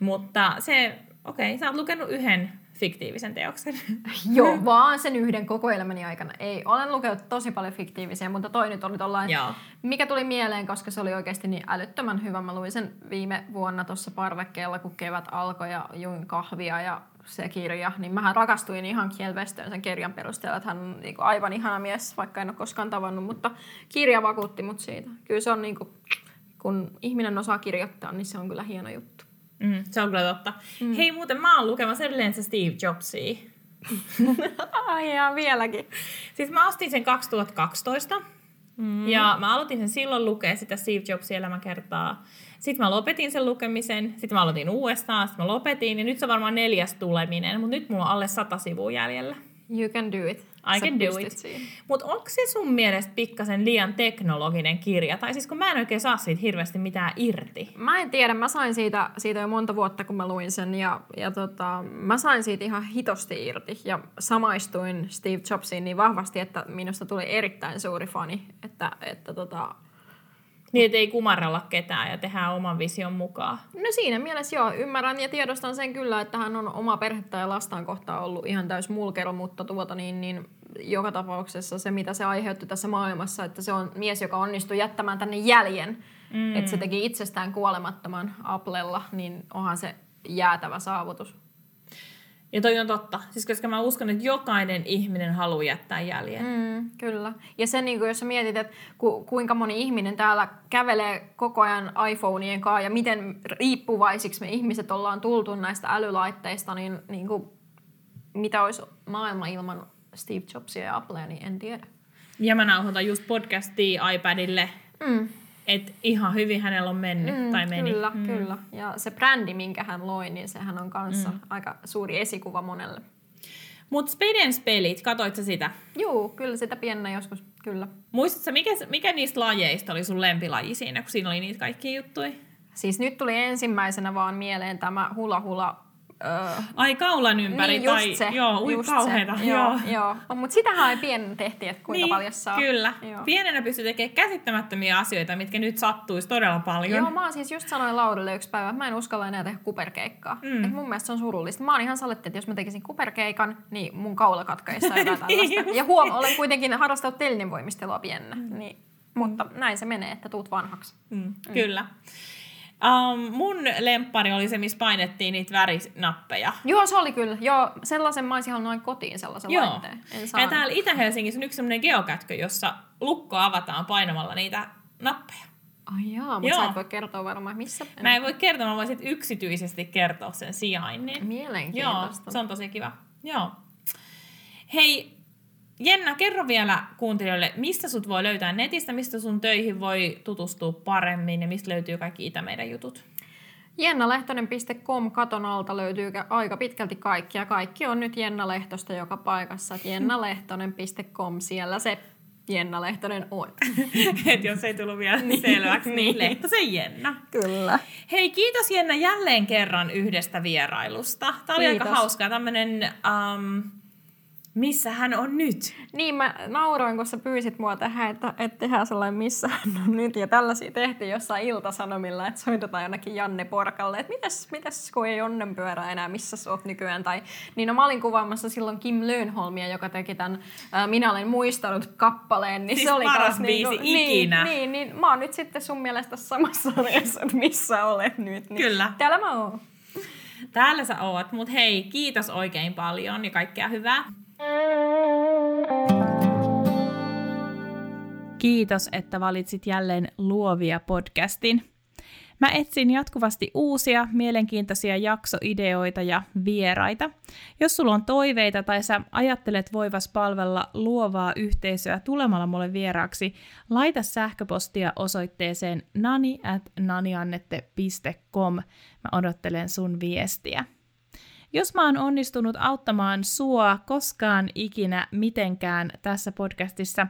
Mutta se, okei, okay, sä oot lukenut yhden fiktiivisen teoksen. (laughs) Joo, vaan sen yhden koko elämäni aikana. Ei, olen lukenut tosi paljon fiktiivisiä, mutta toi nyt oli tollain, Joo. mikä tuli mieleen, koska se oli oikeasti niin älyttömän hyvä. Mä luin sen viime vuonna tuossa parvekkeella, kun kevät alkoi ja juin kahvia ja se kirja, niin mähän rakastuin ihan Kiel sen kirjan perusteella, että hän on niin kuin aivan ihana mies, vaikka en ole koskaan tavannut, mutta kirja vakuutti mut siitä. Kyllä se on niin kuin, kun ihminen osaa kirjoittaa, niin se on kyllä hieno juttu. Mm, se on kyllä totta. Mm. Hei muuten, mä oon lukemassa edelleen se Steve Jobsia. (laughs) Ai jaa, vieläkin. Siis mä ostin sen 2012. Mm. Ja mä aloitin sen silloin lukea sitä Steve Jobsin elämäkertaa. Sitten mä lopetin sen lukemisen, sitten mä aloitin uudestaan, sitten mä lopetin, ja nyt se on varmaan neljäs tuleminen, mutta nyt mulla on alle sata sivua jäljellä. You can do it. I can do it. Mutta onko se sun mielestä pikkasen liian teknologinen kirja? Tai siis kun mä en oikein saa siitä hirveästi mitään irti. Mä en tiedä, mä sain siitä, siitä jo monta vuotta, kun mä luin sen. Ja, ja tota, mä sain siitä ihan hitosti irti. Ja samaistuin Steve Jobsiin niin vahvasti, että minusta tuli erittäin suuri fani. Että, että tota, niin, ei kumarrella ketään ja tehdään oman vision mukaan. No siinä mielessä joo, ymmärrän ja tiedostan sen kyllä, että hän on oma perhettä ja lastaan kohtaan ollut ihan täys mulkero, mutta tuota niin, niin joka tapauksessa se, mitä se aiheutti tässä maailmassa, että se on mies, joka onnistui jättämään tänne jäljen, mm. että se teki itsestään kuolemattoman Applella, niin onhan se jäätävä saavutus. Ja toi on totta. Siis koska mä uskon, että jokainen ihminen haluaa jättää jäljen. Mm, kyllä. Ja se, niin kuin, jos sä mietit, että ku, kuinka moni ihminen täällä kävelee koko ajan iPhoneien kanssa ja miten riippuvaisiksi me ihmiset ollaan tultu näistä älylaitteista, niin, niin kuin, mitä olisi maailma ilman Steve Jobsia ja Applea, niin en tiedä. Ja mä nauhoitan just podcastia iPadille. Mm. Että ihan hyvin hänellä on mennyt mm, tai meni. Kyllä, mm. kyllä. Ja se brändi, minkä hän loi, niin sehän on kanssa mm. aika suuri esikuva monelle. Mutta Spedens pelit, katoit sitä? Joo, kyllä sitä piennä joskus, kyllä. Muistatko, mikä, mikä niistä lajeista oli sun lempilaji siinä, kun siinä oli niitä kaikkia juttuja? Siis nyt tuli ensimmäisenä vaan mieleen tämä hula hula Öö, Ai kaulan ympäri niin, just tai... se, Joo, ui just kauheeta. Se. Joo. Joo, joo. No, mutta sitähän ei pienen tehtiin, että kuinka niin, paljon saa. Kyllä. Joo. Pienenä pystyy tekemään käsittämättömiä asioita, mitkä nyt sattuisi todella paljon. Joo, mä oon siis just sanoin Laudelle yksi päivä, että mä en uskalla enää tehdä kuperkeikkaa. Mm. Et mun mielestä se on surullista. Mä oon ihan saletti, että jos mä tekisin kuperkeikan, niin mun kaula katkaisi (laughs) tai jotain Niin tällaista. ja huom, olen kuitenkin harrastanut telinen voimistelua pienenä. Mm. Niin, mutta näin se menee, että tuut vanhaksi. Mm, mm. Kyllä. Um, mun lemppari oli se, missä painettiin niitä värinappeja. Joo, se oli kyllä. Joo, sellaisen mä olisin halunnut noin kotiin sellaisen Joo. laitteen. En Ja täällä Itä-Helsingissä on yksi sellainen geokätkö, jossa lukko avataan painamalla niitä nappeja. Ai jaa, mutta Joo. sä et voi kertoa varmaan missä. Mä en voi kertoa, mä voisin yksityisesti kertoa sen sijainnin. Joo, Mielenkiintoista. se on tosi kiva. Joo. Hei, Jenna, kerro vielä kuuntelijoille, mistä sut voi löytää netistä, mistä sun töihin voi tutustua paremmin ja mistä löytyy kaikki Itä meidän jutut. Jennalehtonen.com katon alta löytyy aika pitkälti kaikki ja kaikki on nyt Jenna Lehtosta joka paikassa. Jennalehtonen.com, siellä se Jenna Lehtonen on. (laughs) Et jos ei tullut vielä selväksi, niin Lehtosen Jenna. Kyllä. Hei, kiitos Jenna jälleen kerran yhdestä vierailusta. Tämä oli aika Kiitos. hauskaa, tämmönen, um, missä hän on nyt. Niin, mä nauroin, kun sä pyysit mua tähän, että, että tehdään sellainen missä hän on nyt. Ja tällaisia tehtiin jossain iltasanomilla, että soitetaan jonnekin Janne Porkalle, että mitäs, mitäs kun ei onnenpyörää enää, missä sä oot nykyään. Tai, niin no, mä olin kuvaamassa silloin Kim Löönholmia, joka teki tämän ää, Minä olen muistanut kappaleen. Niin Siis se oli paras biisi niinku, ikinä. Niin, niin, niin, mä oon nyt sitten sun mielestä samassa (laughs) sarjassa, että missä olet nyt. Niin Kyllä. Täällä mä oon. Täällä sä oot, mutta hei, kiitos oikein paljon ja kaikkea hyvää. Kiitos, että valitsit jälleen Luovia podcastin. Mä etsin jatkuvasti uusia, mielenkiintoisia jaksoideoita ja vieraita. Jos sulla on toiveita tai sä ajattelet voivas palvella luovaa yhteisöä tulemalla mulle vieraaksi, laita sähköpostia osoitteeseen nani at naniannette.com. Mä odottelen sun viestiä. Jos mä oon onnistunut auttamaan sua koskaan ikinä mitenkään tässä podcastissa,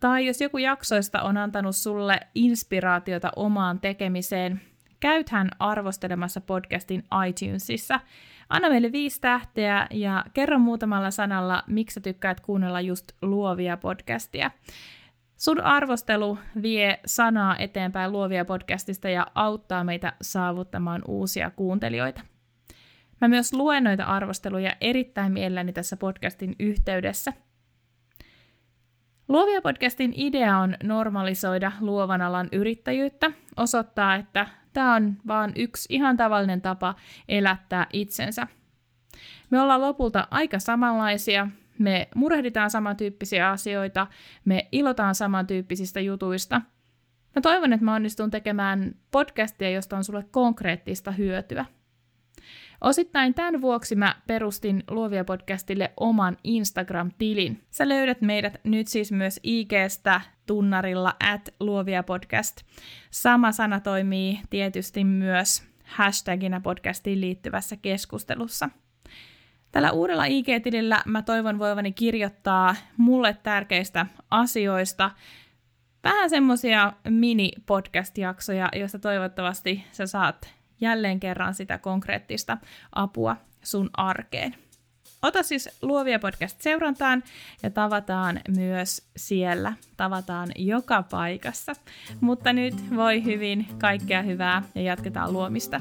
tai jos joku jaksoista on antanut sulle inspiraatiota omaan tekemiseen, käythän arvostelemassa podcastin iTunesissa. Anna meille viisi tähteä ja kerro muutamalla sanalla, miksi sä tykkäät kuunnella just luovia podcastia. Sun arvostelu vie sanaa eteenpäin luovia podcastista ja auttaa meitä saavuttamaan uusia kuuntelijoita. Mä myös luen noita arvosteluja erittäin mielelläni tässä podcastin yhteydessä. Luovia podcastin idea on normalisoida luovan alan yrittäjyyttä, osoittaa, että tämä on vaan yksi ihan tavallinen tapa elättää itsensä. Me ollaan lopulta aika samanlaisia, me murehditaan samantyyppisiä asioita, me ilotaan samantyyppisistä jutuista. Mä toivon, että mä onnistun tekemään podcastia, josta on sulle konkreettista hyötyä. Osittain tämän vuoksi mä perustin Luovia podcastille oman Instagram-tilin. Sä löydät meidät nyt siis myös IGstä tunnarilla at Luovia podcast. Sama sana toimii tietysti myös hashtagina podcastiin liittyvässä keskustelussa. Tällä uudella IG-tilillä mä toivon voivani kirjoittaa mulle tärkeistä asioista, vähän semmosia mini-podcast-jaksoja, joista toivottavasti sä saat jälleen kerran sitä konkreettista apua sun arkeen. Ota siis Luovia podcast seurantaan ja tavataan myös siellä. Tavataan joka paikassa. Mutta nyt voi hyvin, kaikkea hyvää ja jatketaan luomista.